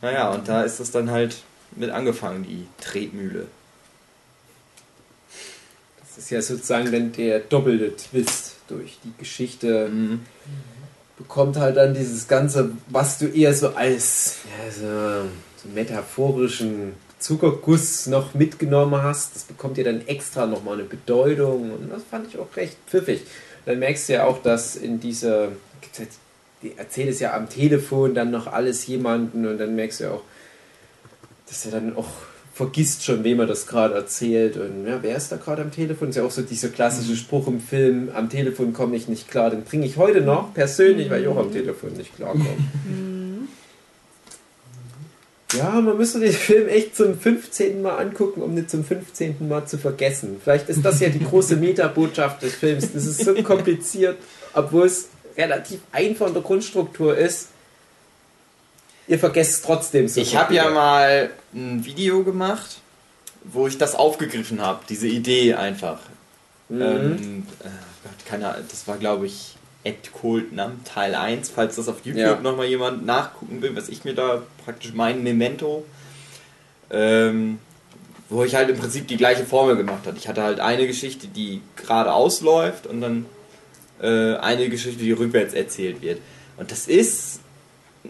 Naja, und da ist das dann halt mit angefangen, die Tretmühle. Das ist ja sozusagen dann der doppelte Twist durch die Geschichte. Mhm. Bekommt halt dann dieses Ganze, was du eher so als ja, so, so metaphorischen Zuckerguss noch mitgenommen hast, das bekommt dir dann extra nochmal eine Bedeutung und das fand ich auch recht pfiffig. Dann merkst du ja auch, dass in dieser, die erzählt es ja am Telefon dann noch alles jemanden und dann merkst du ja auch, dass er dann auch vergisst schon, wem er das gerade erzählt und ja, wer ist da gerade am Telefon? Ist ja auch so dieser klassische Spruch im Film, am Telefon komme ich nicht klar, den bringe ich heute noch persönlich, weil ich auch am Telefon nicht klarkomme. Ja, man müsste den Film echt zum 15. Mal angucken, um nicht zum 15. Mal zu vergessen. Vielleicht ist das ja die große Metabotschaft des Films. Das ist so kompliziert, obwohl es relativ einfach in der Grundstruktur ist. Ihr vergesst es trotzdem so. Ich habe ja mal ein Video gemacht, wo ich das aufgegriffen habe, diese Idee einfach. Mhm. Ähm, äh, Gott, keine Ahnung, das war glaube ich Ed Coldnam Teil 1, falls das auf YouTube Ja. nochmal jemand nachgucken will, was ich mir da praktisch mein Memento, ähm, wo ich halt im Prinzip die gleiche Formel gemacht habe. Ich hatte halt eine Geschichte, die geradeaus läuft und dann äh, eine Geschichte, die rückwärts erzählt wird. Und das ist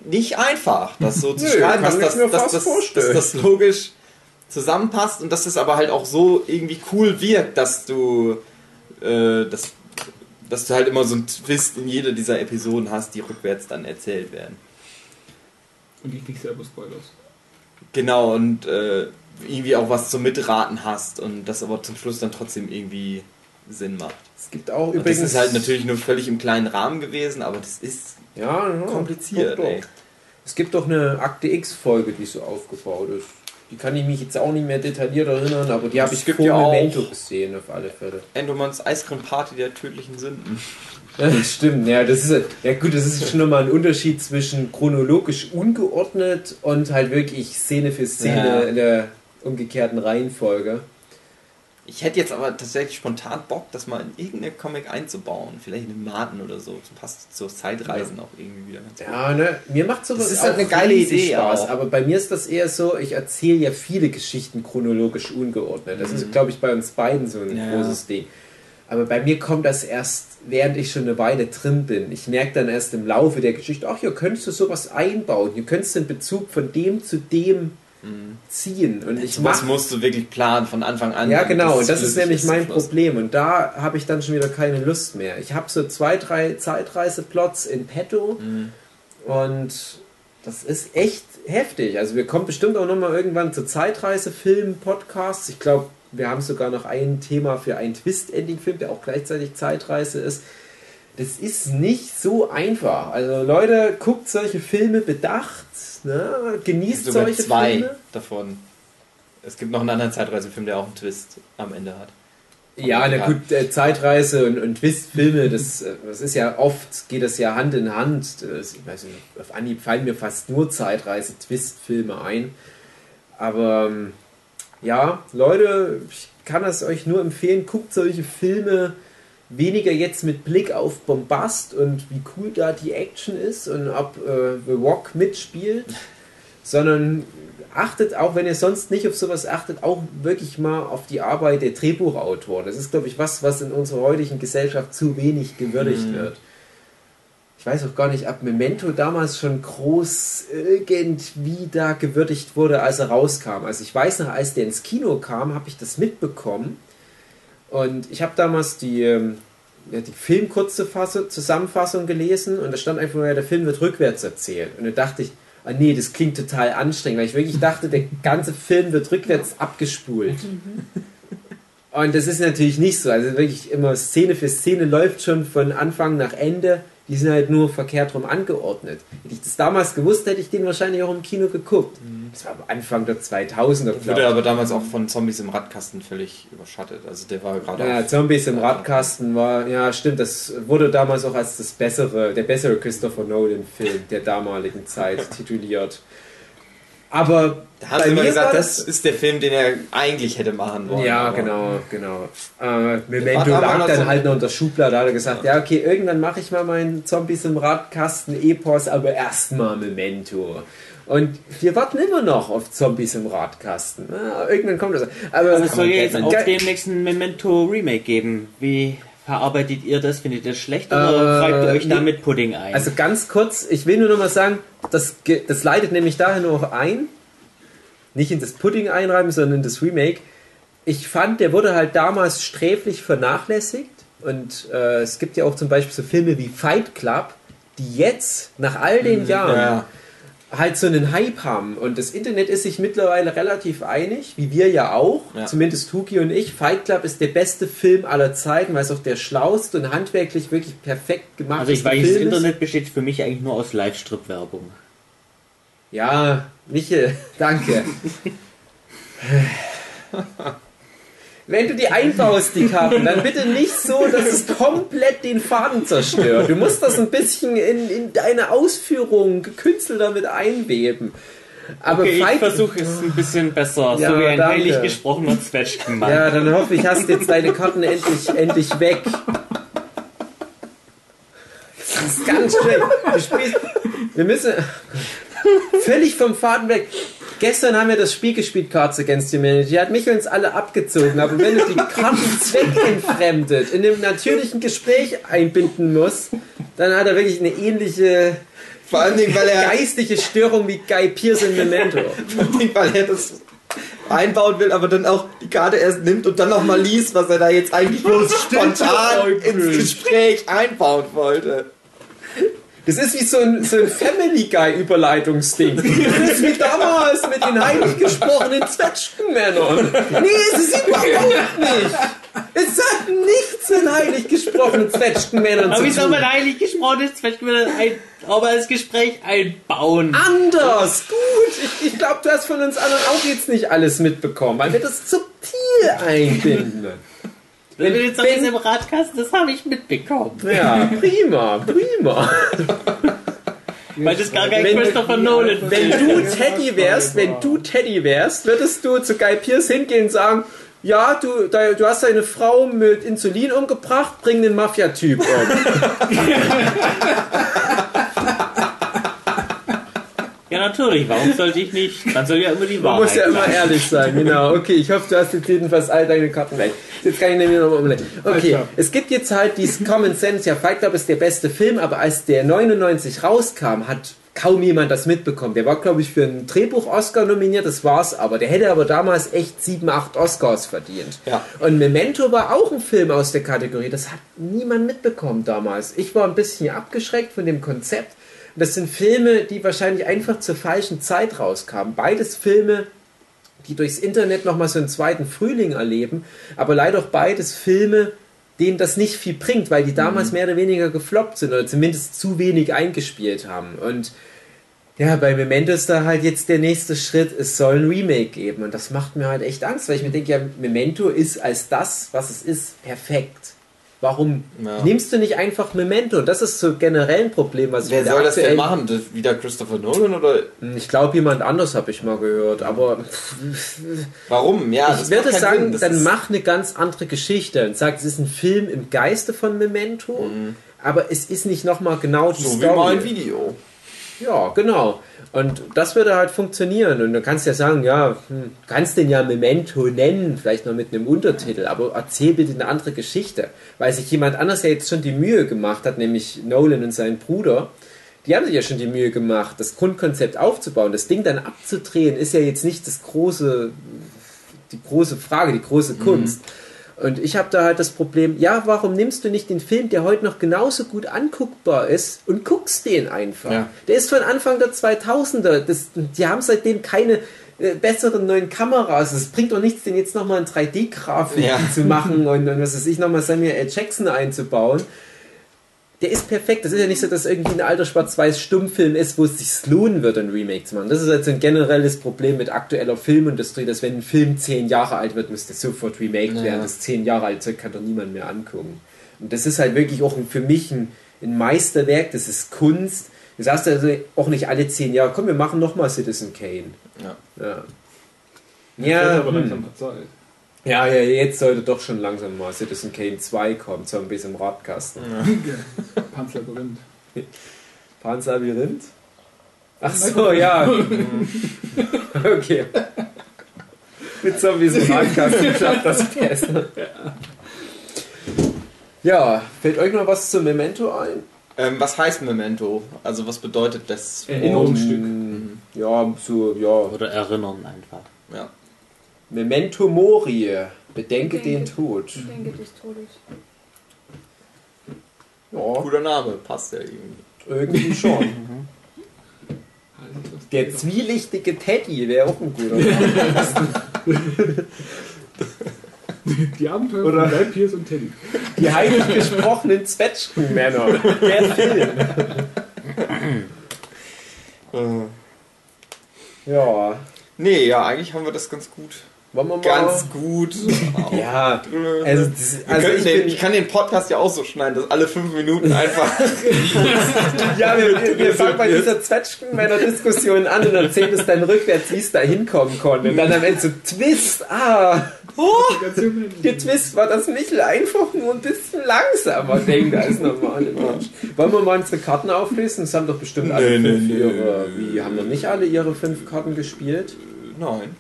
nicht einfach, das so zu *laughs* Nö, schreiben, dass das, dass, das, dass das logisch zusammenpasst und dass es aber halt auch so irgendwie cool wirkt, dass du äh, dass, dass du halt immer so einen Twist in jeder dieser Episoden hast, die rückwärts dann erzählt werden. Und ich nicht selber spoilers. Genau, und äh, irgendwie auch was zum Mitraten hast und das aber zum Schluss dann trotzdem irgendwie Sinn macht. Es gibt auch Und übrigens. das ist halt natürlich nur völlig im kleinen Rahmen gewesen, aber das ist ja, ja, kompliziert, doch, doch. Es gibt doch eine Akte X-Folge, die so aufgebaut ist. Die kann ich mich jetzt auch nicht mehr detailliert erinnern, aber die habe ich vor ja Memento gesehen, auf alle Fälle. Endomans Eiscreme Party der tödlichen Sünden. *laughs* Ja, das stimmt, ja, das ist ja gut, das ist schon nochmal ein Unterschied zwischen chronologisch ungeordnet und halt wirklich Szene für Szene Ja. in der umgekehrten Reihenfolge. Ich hätte jetzt aber tatsächlich spontan Bock, das mal in irgendeine Comic einzubauen. Vielleicht in Maten oder so. Das passt zur Zeitreisen auch irgendwie wieder ganz gut. Ja, ne, mir macht sowas Das ist halt eine geile Idee Spaß, auch. aber bei mir ist das eher so, ich erzähle ja viele Geschichten chronologisch ungeordnet. Das ist, glaube ich, bei uns beiden so ein Ja. großes Ding. Aber bei mir kommt das erst, während ich schon eine Weile drin bin. Ich merke dann erst im Laufe der Geschichte, ach, hier könntest du sowas einbauen. Hier könntest du einen Bezug von dem zu dem ziehen. Und ich mache musst du wirklich planen von Anfang an. ja, genau, und das ist nämlich mein. Problem. Und da habe ich dann schon wieder keine Lust mehr. Ich habe so zwei, drei Zeitreiseplots in petto Mhm. und das ist echt heftig. Also wir kommen bestimmt auch nochmal irgendwann zu Zeitreisefilm-Podcasts. Ich glaube, wir haben sogar noch ein Thema für einen Twist-Ending-Film, der auch gleichzeitig Zeitreise ist. Das ist nicht so einfach. Also Leute, guckt solche Filme bedacht, ne? genießt Sogar solche zwei Filme. davon. Es gibt noch einen anderen Zeitreisefilm, der auch einen Twist am Ende hat. Ja, Aber na gut, äh, Zeitreise und, und Twist-Filme, das, äh, das ist ja oft, geht das ja Hand in Hand. Das, ich weiß nicht, auf Anhieb fallen mir fast nur Zeitreise-Twist-Filme ein. Aber ähm, ja, Leute, ich kann das euch nur empfehlen, guckt solche Filme weniger jetzt mit Blick auf Bombast und wie cool da die Action ist und ob äh, The Rock mitspielt, *laughs* sondern achtet auch, wenn ihr sonst nicht auf sowas achtet, auch wirklich mal auf die Arbeit der Drehbuchautoren. Das ist, glaube ich, was, was in unserer heutigen Gesellschaft zu wenig gewürdigt Mhm. wird. Ich weiß auch gar nicht, ob Memento damals schon groß irgendwie da gewürdigt wurde, als er rauskam. Also ich weiß noch, als der ins Kino kam, habe ich das mitbekommen. Und ich habe damals die, ähm, die Filmkurze Fassung, Zusammenfassung gelesen und da stand einfach nur, ja, der Film wird rückwärts erzählt. Und da dachte ich, ah nee, das klingt total anstrengend, weil ich wirklich dachte, der ganze Film wird rückwärts abgespult. Und das ist natürlich nicht so. Also wirklich immer Szene für Szene läuft schon von Anfang nach Ende. Die sind halt nur verkehrt rum angeordnet. Hätte ich das damals gewusst, hätte ich den wahrscheinlich auch im Kino geguckt. Das war am Anfang der 2000er, Wurde glaube ich. aber damals auch von Zombies im Radkasten völlig überschattet. Also der war gerade Ja, Zombies im Radkasten war, ja stimmt, das wurde damals auch als das bessere, der bessere Christopher Nolan-Film der damaligen Zeit tituliert. Aber Da haben bei sie immer mir gesagt, war das ist der Film, den er eigentlich hätte machen wollen. Ja, aber- genau, genau. Äh, Memento war lag dann so- halt noch unter Schublade, da hat er gesagt, ja, okay, irgendwann mache ich mal meinen Zombies im Radkasten Epos, aber erstmal Memento. Und wir warten immer noch auf Zombies im Radkasten. Ja, irgendwann kommt das. Aber Also es soll ja jetzt auch demnächst ein Memento Remake geben. Wie verarbeitet ihr das? Findet ihr das schlecht oder Äh, reibt ihr euch da nee. mit Pudding ein? Also ganz kurz, ich will nur noch mal sagen, das, das leitet nämlich daher noch ein, nicht in das Pudding einreiben, sondern in das Remake. Ich fand, der wurde halt damals sträflich vernachlässigt und äh, es gibt ja auch zum Beispiel so Filme wie Fight Club, die jetzt, nach all den Jahren, Ja. Halt so einen Hype haben. Und das Internet ist sich mittlerweile relativ einig, wie wir ja auch, Ja. zumindest Tuki und ich. Fight Club ist der beste Film aller Zeiten, weil es auch der schlauste und handwerklich wirklich perfekt gemacht Also ich ist. weiß, das Internet besteht für mich eigentlich nur aus Live-Strip-Werbung. Ja, Michel, *laughs* danke. *laughs* Wenn du die einbaust, die Karten, dann bitte nicht so, dass es komplett den Faden zerstört. Du musst das ein bisschen in, in deine Ausführungen gekünstelt damit einweben. Aber Okay, ich versuche es ein bisschen besser, Ja, so wie ein danke. heilig gesprochener Zwetschgenmann. Ja, dann hoffe ich, hast jetzt deine Karten endlich, endlich weg. Das ist ganz schlecht. Wir müssen völlig vom Faden weg. Gestern haben wir das Spiel gespielt, Cards Against Humanity. Hat mich uns alle abgezogen. Aber wenn du die Karten *laughs* zweckentfremdet in einem natürlichen Gespräch einbinden musst, dann hat er wirklich eine ähnliche Vor allen Dingen, weil er, geistige Störung wie Guy Pearce in Memento. *laughs* vor allen Dingen, weil er das einbauen will, aber dann auch die Karte erst nimmt und dann nochmal liest, was er da jetzt eigentlich bloß *laughs* spontan ins Gespräch einbauen wollte. Das ist wie so ein, so ein Family Guy Überleitungsding. *laughs* Das ist wie damals mit den heilig gesprochenen Zwetschgenmännern. Nee, es ist überhaupt nicht. Es hat nichts mit heilig gesprochenen Zwetschgenmännern Aber zu wie soll tun. man heilig gesprochen ist, vielleicht will er ein, aber das Gespräch einbauen. Anders, gut. Ich, ich glaube, du hast von uns anderen auch jetzt nicht alles mitbekommen, weil wir das subtil einbinden. *laughs* Wenn wir jetzt wenn- im Radkasten, das habe ich mitbekommen. Ja, prima, prima. Weil das gar kein Wenn- Christopher Nolan Wenn du Teddy wärst, wenn du Teddy wärst, würdest du zu Guy Pierce hingehen und sagen, ja, du, du hast deine Frau mit Insulin umgebracht, bring den Mafia-Typ um. *laughs* Ja, natürlich. Warum sollte ich nicht? Man soll ja immer die Man Wahrheit muss ja immer sagen. ehrlich sein, genau. Okay, ich hoffe, du hast jetzt jedenfalls all deine Karten weg. Jetzt kann ich nämlich nochmal umlegen. Okay, es gibt jetzt halt dieses Common Sense. Ja, Fight Club ist der beste Film, aber als der 99 rauskam, hat kaum jemand das mitbekommen. Der war, glaube ich, für einen Drehbuch-Oscar nominiert, das war's aber. Der hätte aber damals echt 7, 8 Oscars verdient. Ja. Und Memento war auch ein Film aus der Kategorie. Das hat niemand mitbekommen damals. Ich war ein bisschen abgeschreckt von dem Konzept. Das sind Filme, die wahrscheinlich einfach zur falschen Zeit rauskamen. Beides Filme, die durchs Internet nochmal so einen zweiten Frühling erleben, aber leider auch beides Filme, denen das nicht viel bringt, weil die damals mehr oder weniger gefloppt sind oder zumindest zu wenig eingespielt haben. Und ja, bei Memento ist da halt jetzt der nächste Schritt, es soll ein Remake geben. Und das macht mir halt echt Angst, weil ich mir denke, ja, Memento ist als das, was es ist, perfekt. Warum Ja. nimmst du nicht einfach Memento? Das ist so generell ein Problem, was Wer soll das denn machen? Das wieder Christopher Nolan oder Ich glaube, jemand anders habe ich mal gehört, aber *laughs* warum? Ja, ich würde sagen, dann mach eine ganz andere Geschichte und sag, es ist ein Film im Geiste von Memento, aber es ist nicht nochmal genau die Mhm. so wie Story. mal ein Video. Ja, genau. Und das würde halt funktionieren. Und du kannst ja sagen, ja, hm, kannst den ja Memento nennen, vielleicht noch mit einem Untertitel, aber erzähl bitte eine andere Geschichte. Weil sich jemand anders ja jetzt schon die Mühe gemacht hat, nämlich Nolan und sein Bruder. Die haben sich ja schon die Mühe gemacht, das Grundkonzept aufzubauen. Das Ding dann abzudrehen, ist ja jetzt nicht das große, die große Frage, die große Kunst. Und ich habe da halt das Problem, ja, warum nimmst du nicht den Film, der heute noch genauso gut anguckbar ist und guckst den einfach? Ja. Der ist von Anfang der 2000er. Das, die haben seitdem keine äh, besseren neuen Kameras. Es bringt doch nichts, den jetzt nochmal in 3D-Grafik Ja. zu machen und, und was weiß ich, nochmal Samuel L. Jackson einzubauen. Der ist perfekt. Das ist ja nicht so, dass irgendwie ein alter Schwarz-Weiß-Stummfilm ist, wo es sich lohnen würde, ein Remake zu machen. Das ist also ein generelles Problem mit aktueller Filmindustrie, dass wenn ein Film zehn Jahre alt wird, müsste sofort remaked Ja. werden. Das zehn Jahre alte Zeug kann doch niemand mehr angucken. Und das ist halt wirklich auch ein, für mich ein, ein Meisterwerk, das ist Kunst. Du sagst also auch nicht alle zehn Jahre, komm, wir machen nochmal Citizen Kane. Ja. Ja. Ja, Ja, aber hm. langsam. Ja, ja, jetzt sollte doch schon langsam mal Citizen Kane 2 kommen, Zombies im Radkasten. *laughs* Panzerlabyrinth. Pans Labyrinth? Ach so, ja. *laughs* okay. Mit Zombies im Radkasten *laughs* klappt das besser. Ja, fällt euch noch was zu Memento ein? Ähm, was heißt Memento? Also was bedeutet das? Erinnerungsstück. Ähm, Ja, so, ja. Oder erinnern einfach. Ja. Memento Mori, bedenke Bedenke. den Tod. Ich denke des Todes. Ja, Guter Name, passt ja irgendwie. irgendwie schon. Das *laughs* Der zwielichtige Teddy wäre auch ein guter Name. *laughs* Die Abenteuer Oder- von Pierce und Teddy. Die heilig gesprochenen Zwetschgenmänner. Der Film. Ja, Nee, ja, eigentlich haben wir das ganz gut. Wollen wir mal... Ganz gut. *laughs* Ja, also, das, also ich, den, ich kann den Podcast ja auch so schneiden, dass alle fünf Minuten einfach. *laughs* ja, wir, wir, fangen bei dieser Zwetschgenmänner-Diskussion an und erzählen es dann rückwärts, wie es da hinkommen konnte. Und dann am Ende so, Twist, ah, jung. der Twist war, dass Michel einfach nur ein bisschen langsamer denkt als normale Mensch. Wollen wir mal unsere Karten auflösen? Es haben doch bestimmt alle Nee, fünf nee, nee. ihre, wie, haben noch nicht alle ihre fünf Karten gespielt? Nein.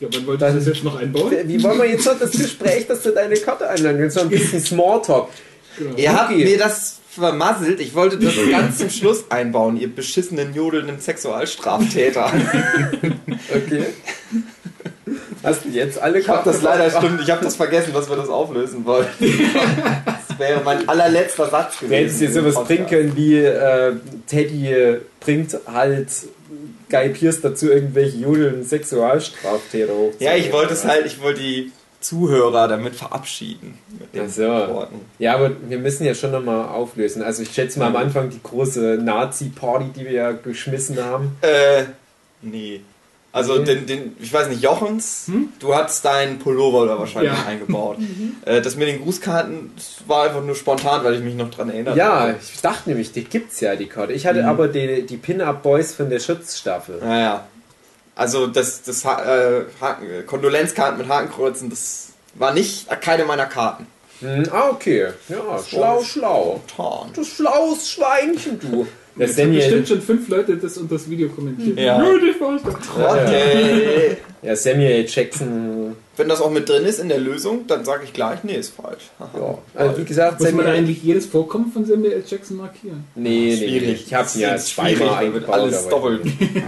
Ja, wann wolltest du das jetzt noch einbauen? Wie wollen wir jetzt noch das *laughs* Gespräch, dass du deine Karte einladen willst? So ein bisschen Smalltalk. Genau. Ihr habt Okay. mir das vermasselt. Ich wollte das ganz zum Schluss einbauen, ihr beschissenen, jodelnden Sexualstraftäter. *laughs* Okay. Hast du jetzt alle Ich habe das leider stimmt, ich habe das vergessen, dass wir das auflösen wollten. *laughs* Das wäre mein allerletzter Satz gewesen. Du hättest dir sowas bringen können wie äh, Teddy bringt halt Guy Pierce dazu, irgendwelche jodelnden Sexualstraftäter hochzunehmen. Ja, ich wollte es halt, ich wollte die Zuhörer damit verabschieden. Mit den Ach so. Worten. Ja, aber wir müssen ja schon nochmal auflösen. Also ich schätze mal am Anfang die große Nazi-Party, die wir ja geschmissen haben. Äh, nee. Also Nee. den, den, ich weiß nicht, Jochens, du hast deinen Pullover da wahrscheinlich Ja. eingebaut. *laughs* äh, das mit den Grußkarten das war einfach nur spontan, weil ich mich noch dran erinnert Ja, habe. ich dachte nämlich, die gibt's ja, die Karte. Ich hatte Mhm. aber die, die Pin-Up-Boys von der Schutzstaffel. Naja. Also das, das äh, äh, Kondolenzkarten mit Hakenkreuzen, das war nicht keine meiner Karten. Hm, ah, okay. Ja, schlau, schlau. Spontan. Du schlaues Schweinchen, du. *laughs* Der Jetzt bestimmt schon fünf Leute das unter das Video kommentiert. Ja. War's doch. Okay. ja, Samuel Jackson. Wenn das auch mit drin ist in der Lösung, dann sage ich gleich, nee, ist falsch. Ja. Also wie gesagt, Muss man Samuel. eigentlich jedes Vorkommen von Samuel L. Jackson markieren? Nee, nee, nee. Schwierig. Ich hab's ja zweimal eingebaut. alles doppelt.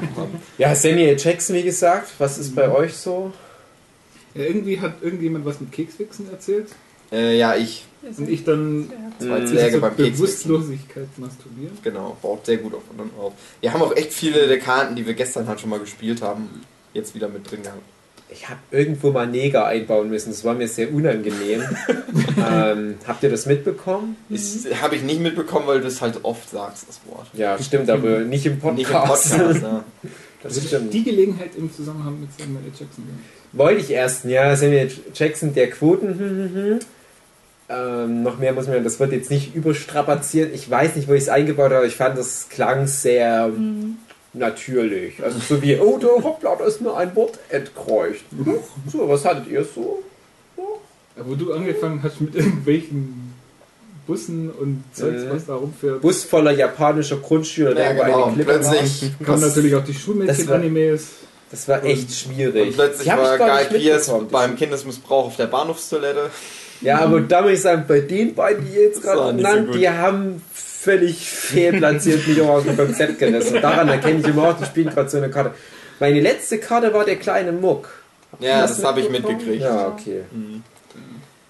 *laughs* Ja, Samuel Jackson, wie gesagt. Was ist bei euch so? Ja, irgendwie hat irgendjemand was mit Kekswichsen erzählt äh, ja, ich. und ich dann Zwei Mhm. Zwerge zur beim. Bewusstlosigkeit masturbieren. Genau, baut sehr gut aufeinander auf. Wir haben auch echt viele der Karten, die wir gestern halt schon mal gespielt haben, jetzt wieder mit drin gehabt. Ich habe irgendwo mal Neger einbauen müssen. Das war mir sehr unangenehm. *laughs* ähm, habt ihr das mitbekommen? Das habe ich nicht mitbekommen, weil du es halt oft sagst, das Wort. Ja, stimmt, aber nicht im Podcast. Nicht im Podcast. ja. *laughs* Das stimmt. Die Gelegenheit im Zusammenhang mit Samuel. Jackson. Wollte ich erst, ja, Samuel Jackson, der Quoten. Hm, hm, hm. Ähm, noch mehr muss man, das wird jetzt nicht überstrapaziert. Ich weiß nicht, wo ich es eingebaut habe, aber ich fand, das klang sehr natürlich. Also so wie, oh, da, hoppla, da ist mir ein Wort entkreucht. Huch, So, was hattet ihr so? Ja, Wo du angefangen hast mit irgendwelchen Bussen und Zeugs, Mhm. was da rumfährt, Bus voller japanischer Grundschüler, der Ja, über genau. eine Klippe Plötzlich kamen was- natürlich auch die Schulmädchen-Animes. Das war echt schwierig. Und plötzlich war Guy Pierce beim Kindesmissbrauch auf der Bahnhofstoilette. Ja, aber da muss ich sagen, bei den beiden, die ihr jetzt Das gerade so genannt, gut. die haben völlig fehlplatziert mich auch aus dem Konzept gerissen. Daran erkenne ich immer auch, die spielen gerade so eine Karte. Meine letzte Karte war der kleine Muck. Ja, das du habe ich mitgekriegt. Ja, okay.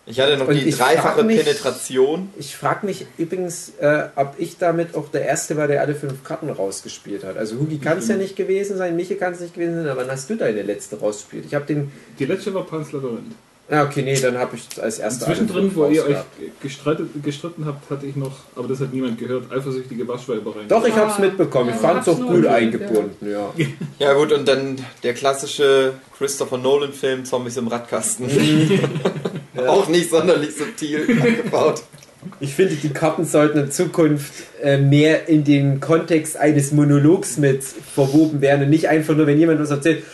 Ich hatte noch Und die dreifache mich- Penetration. Ich frage mich übrigens, äh, ob ich damit auch der Erste war, der alle fünf Karten rausgespielt hat. Also Hugi kann es ja nicht gewesen sein, Michi kann es nicht gewesen sein, aber wann hast du deine letzte rausgespielt? Ich habe den... Die letzte war Pans Labyrinth. Ja, okay, nee, dann habe ich als erster Zwischendrin, wo ihr euch gestreitet, gestritten habt, hatte ich noch, aber das hat niemand gehört, eifersüchtige Waschweiber rein. Doch, ich habe es Ah. mitbekommen. Ich Ja, fand es auch gut eingebunden, ja. *laughs* Ja gut, und dann der klassische Christopher Nolan-Film Zombies im Radkasten. *laughs* Auch nicht sonderlich subtil *laughs* eingebaut. Ich finde, die Karten sollten in Zukunft äh, mehr in den Kontext eines Monologs mit verwoben werden und nicht einfach nur, wenn jemand was erzählt.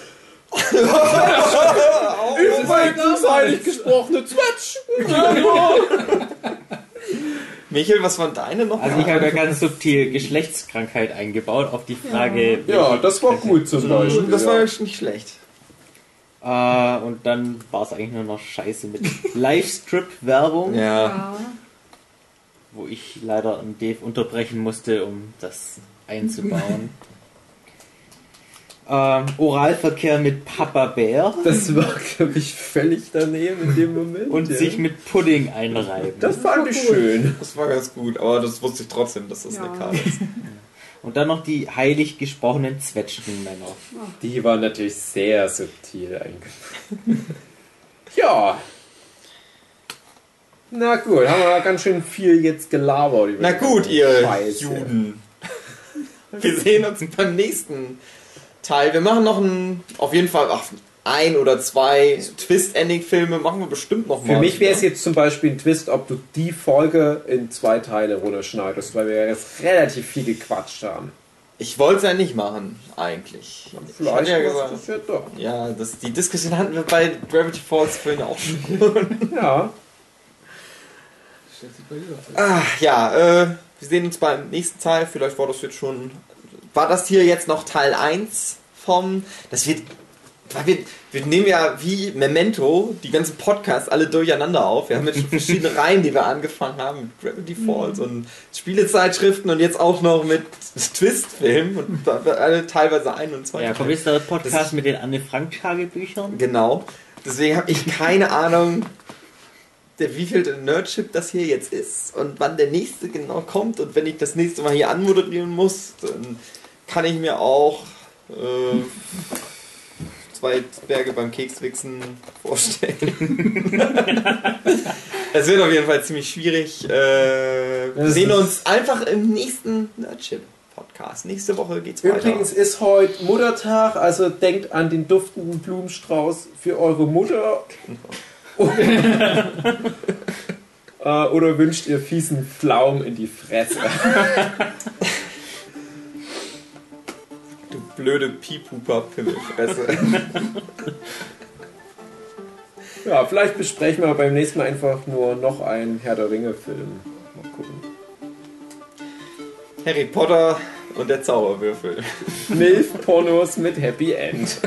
Übrigens heilig gesprochene Zwetsch. *laughs* Michael, was waren deine noch? Also ich habe ja ganz subtil Geschlechtskrankheit eingebaut auf die Frage. Ja, welche- das war gut zum Beispiel. das war ja. ja nicht schlecht. Äh, und dann war es eigentlich nur noch Scheiße mit *laughs* Livestrip-Werbung, Ja. Ja. wo ich leider einen Dave unterbrechen musste, um das einzubauen. *laughs* ähm, Oralverkehr mit Papa Bär Das war, glaube ich, völlig daneben in dem Moment. und ja. sich mit Pudding einreiben. Das fand ich schön. Das war ganz gut, aber das wusste ich trotzdem, dass das Ja. eine Karte ist. *laughs* Und dann noch die heilig gesprochenen Zwetschgenmänner. Die war natürlich sehr subtil eingebunden. *laughs* ja. Na gut, haben wir ganz schön viel jetzt gelabert. Über Na gut, ihr Scheiße. Juden. Wir sehen uns beim nächsten Teil. Wir machen noch ein, auf jeden Fall, ach, ein oder zwei Twist-Ending-Filme machen wir bestimmt noch mal. Für mich wäre es jetzt zum Beispiel ein Twist, ob du die Folge in zwei Teile runterschneidest, weil wir jetzt relativ viel gequatscht haben. Ich wollte es ja nicht machen, eigentlich. Ich Vielleicht ja gesagt. du es ja doch. Ja, das, die Diskussion hatten wir bei Gravity Falls vorhin auch schon. *laughs* Ja. Ah, ja, äh, wir sehen uns beim nächsten Teil. Vielleicht war das jetzt schon. War das hier jetzt noch Teil 1 vom. Das wird Weil wir, wir nehmen ja wie Memento die ganzen Podcasts alle durcheinander auf. Wir haben jetzt schon verschiedene *laughs* Reihen, die wir angefangen haben, mit Gravity Falls und Spielezeitschriften und jetzt auch noch mit *laughs* Twist-Filmen und alle teilweise ein und zwei. Ja, komm, ist der Podcast mit den Anne Frank Tagebüchern? Genau. Deswegen habe ich keine Ahnung, der wievielte Nerdship das hier jetzt ist und wann der nächste genau kommt. Und wenn ich das nächste Mal hier anmoderieren muss, dann kann ich mir auch äh, zwei Berge beim Kekswichsen vorstellen. *laughs* Es wird auf jeden Fall ziemlich schwierig. Äh, wir sehen uns einfach im nächsten Nerdship Podcast. Nächste Woche geht's weiter. Übrigens ist heute Muttertag, also denkt an den duftenden Blumenstrauß für eure Mutter. *laughs* äh, oder wünscht ihr fiesen Pflaum in die Fresse? *laughs* Blöde Piepuper-Pimmelfresse. *laughs* Ja, vielleicht besprechen wir beim nächsten Mal einfach nur noch einen Herr der Ringe-Film. Mal gucken. Harry Potter und der Zauberwürfel. Milf-Pornos mit Happy End.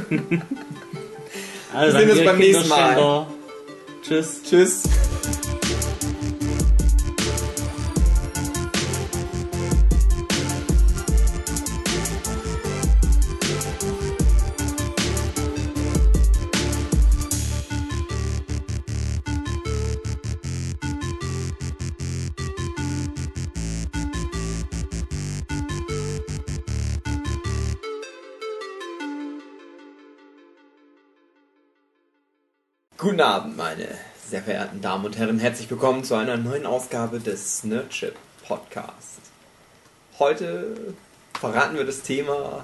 Also Wir sehen uns beim nächsten Mal. Tschüss. Tschüss. Abend, meine sehr verehrten Damen und Herren. Herzlich willkommen zu einer neuen Ausgabe des Nerdship Podcast. Heute verraten wir das Thema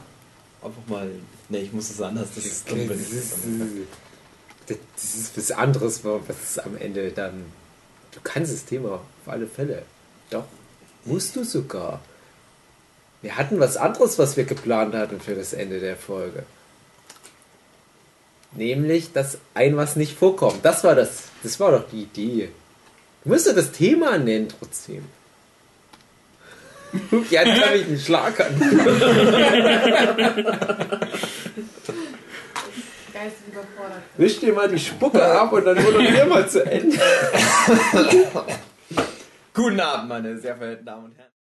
einfach mal. Ne, ich muss es anders. Das ist dumm, Das ist, das ist was anderes, was am Ende dann. Du kannst das Thema auf alle Fälle. Doch. Musst du sogar. Wir hatten was anderes, was wir geplant hatten für das Ende der Folge. Nämlich, dass ein was nicht vorkommt. Das war das. Das war doch die Idee. Du musst das Thema nennen trotzdem. *laughs* Ja, jetzt habe ich einen Schlag an. Wisch dir mal die Spucke ab und dann moderier mal zu Ende. *laughs* Guten Abend, meine sehr verehrten Damen und Herren.